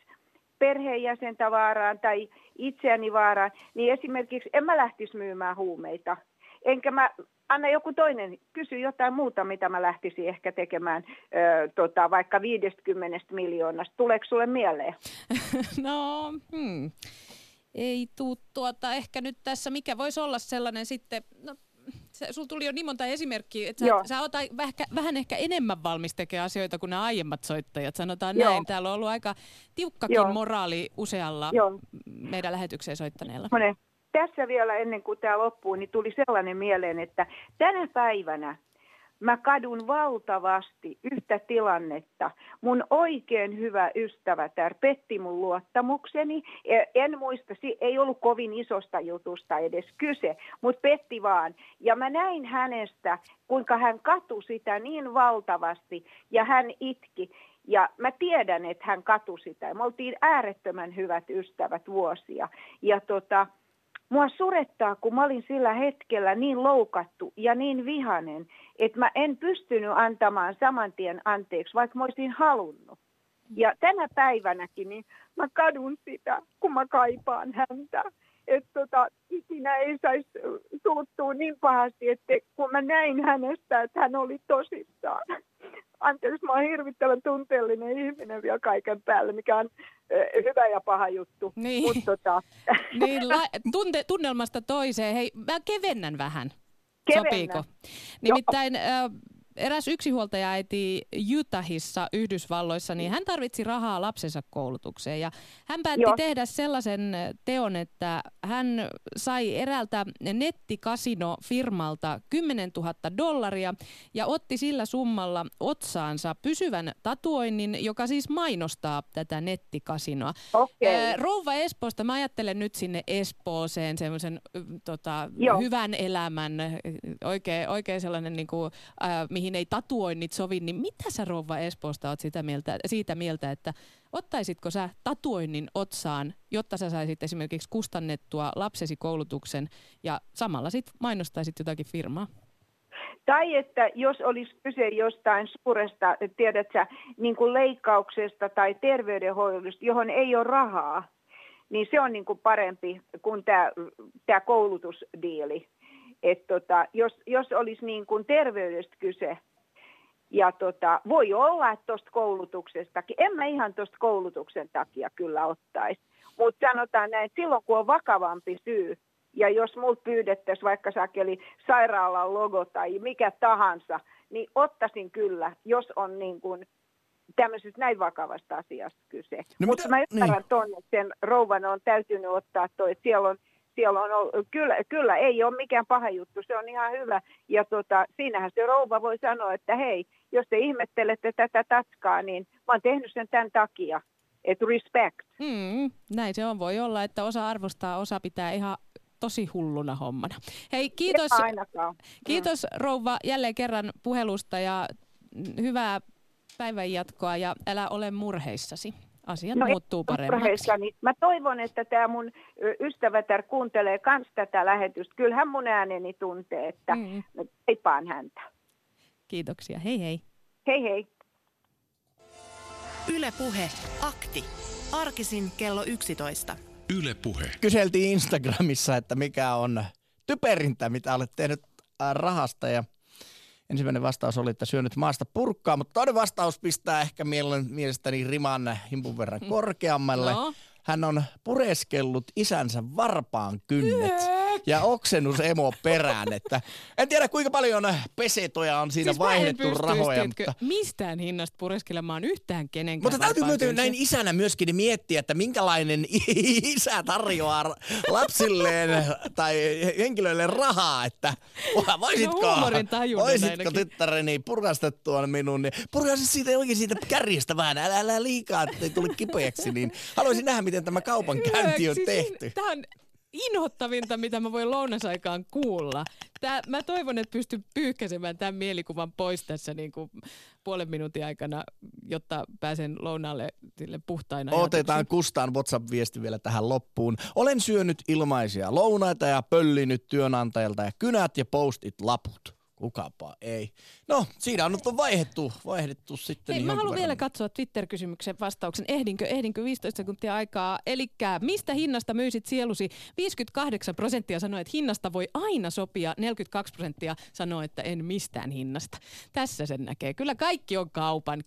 perheenjäsentä vaaraan tai itseäni vaaraan, niin esimerkiksi en mä lähtisi myymään huumeita. Enkä mä anna joku toinen, kysy jotain muuta, mitä mä lähtisin ehkä tekemään ö, tota, vaikka 50 miljoonasta. Tuleeko sulle mieleen? no, hmm. ei tuu tuota ehkä nyt tässä, mikä voisi olla sellainen sitten, no sulla tuli jo niin monta esimerkkiä, että sä, sä oot vähän, vähän ehkä enemmän valmis tekemään asioita kuin nämä aiemmat soittajat, sanotaan Joo. näin. Täällä on ollut aika tiukkakin Joo. moraali usealla Joo. meidän lähetykseen soittaneella. Mone. Tässä vielä ennen kuin tämä loppuu, niin tuli sellainen mieleen, että tänä päivänä mä kadun valtavasti yhtä tilannetta. Mun oikein hyvä ystävä tär petti mun luottamukseni. En muista, ei ollut kovin isosta jutusta edes kyse, mutta petti vaan. Ja mä näin hänestä, kuinka hän katui sitä niin valtavasti ja hän itki. Ja mä tiedän, että hän katui sitä. Me oltiin äärettömän hyvät ystävät vuosia. Ja tota, Mua surettaa, kun mä olin sillä hetkellä niin loukattu ja niin vihanen, että mä en pystynyt antamaan saman tien anteeksi, vaikka mä olisin halunnut. Ja tänä päivänäkin niin mä kadun sitä, kun mä kaipaan häntä. Että tota, ikinä ei saisi suuttua niin pahasti, että kun mä näin hänestä, että hän oli tosissaan anteeksi, mä oon hirvittävän tunteellinen ihminen vielä kaiken päälle, mikä on hyvä ja paha juttu. Niin, Mut, tota... niin la- tunte- tunnelmasta toiseen. Hei, mä kevennän vähän. Kevennä. Sopiiko? Nimittäin äh, eräs yksinhuoltajaäiti Utahissa Yhdysvalloissa, niin hän tarvitsi rahaa lapsensa koulutukseen. Ja hän päätti Joo. tehdä sellaisen teon, että hän sai eräältä nettikasino-firmalta 10 000 dollaria ja otti sillä summalla otsaansa pysyvän tatuoinnin, joka siis mainostaa tätä nettikasinoa. Okay. Rouva Espoosta, mä ajattelen nyt sinne Espooseen semmoisen tota, hyvän elämän, oikein, oikein sellainen, niin kuin, äh, mihin ei tatuoinnit sovi, niin mitä sä Rouva Espoosta oot sitä mieltä, siitä mieltä, että ottaisitko sä tatuoinnin otsaan, jotta sä saisit esimerkiksi kustannettua lapsesi koulutuksen ja samalla sit mainostaisit jotakin firmaa? Tai että jos olisi kyse jostain suuresta, tiedätkö, niin kuin leikkauksesta tai terveydenhoidosta, johon ei ole rahaa, niin se on niin kuin parempi kuin tämä, tämä koulutusdiili. Et tota, jos, jos olisi niin kuin terveydestä kyse, ja tota, voi olla, että tuosta koulutuksestakin, en mä ihan tuosta koulutuksen takia kyllä ottaisi, mutta sanotaan näin, että silloin kun on vakavampi syy, ja jos multa pyydettäisiin vaikka sakeli sairaalan logo tai mikä tahansa, niin ottaisin kyllä, jos on niin kuin tämmöisestä näin vakavasta asiasta kyse. No, Mutta mä ymmärrän niin. tuonne, että sen rouvan on täytynyt ottaa toi, että siellä on siellä on ollut, kyllä, kyllä ei ole mikään paha juttu, se on ihan hyvä. Ja tota, siinähän se rouva voi sanoa, että hei, jos te ihmettelette tätä tatskaa, niin mä oon tehnyt sen tämän takia. Että respect. Mm, näin se on. Voi olla, että osa arvostaa, osa pitää ihan tosi hulluna hommana. Hei, kiitos, kiitos mm. rouva jälleen kerran puhelusta ja hyvää päivänjatkoa ja älä ole murheissasi asiat no, muuttuu paremmaksi. Niin mä toivon, että tämä mun ystävätär kuuntelee kans tätä lähetystä. Kyllähän mun ääneni tuntee, että mm. teipaan häntä. Kiitoksia. Hei hei. Hei hei. Ylepuhe akti. Arkisin kello 11. Ylepuhe. Kyseltiin Instagramissa, että mikä on typerintä, mitä olet tehnyt rahasta ja Ensimmäinen vastaus oli, että syönyt maasta purkkaa, mutta toinen vastaus pistää ehkä mielestäni riman himpun verran mm. korkeammalle. No. Hän on pureskellut isänsä varpaan kynnet ja oksennus emo perään. Että en tiedä kuinka paljon pesetoja on siinä siis vaihdettu rahoja. Mutta... mistään hinnasta pureskelemaan yhtään kenenkään Mutta täytyy myöten näin isänä myöskin miettiä, että minkälainen isä tarjoaa lapsilleen tai henkilöille rahaa, että voisitko, no voisitko tyttäreni purkastettua minun, niin purkasta siitä oikein siitä kärjestä vähän, älä, älä liikaa, ettei tule kipeäksi, niin haluaisin nähdä, miten tämä kaupankäynti on tehty. Tämä on inhottavinta, mitä mä voin lounasaikaan kuulla. Tää, mä toivon, että pystyn pyyhkäsemään tämän mielikuvan pois tässä niin kuin puolen minuutin aikana, jotta pääsen lounalle sille puhtaina Otetaan. Kustaan WhatsApp-viesti vielä tähän loppuun. Olen syönyt ilmaisia lounaita ja pöllinyt työnantajalta ja kynät ja postit laput. Kukapa ei. No, siinä on nyt vaihdettu, vaihdettu sitten. Hei, niin mä haluan vielä katsoa Twitter-kysymyksen vastauksen. Ehdinkö, ehdinkö 15 sekuntia aikaa? Eli mistä hinnasta myisit sielusi? 58 prosenttia sanoi, että hinnasta voi aina sopia. 42 prosenttia sanoi, että en mistään hinnasta. Tässä sen näkee. Kyllä kaikki on kaupan.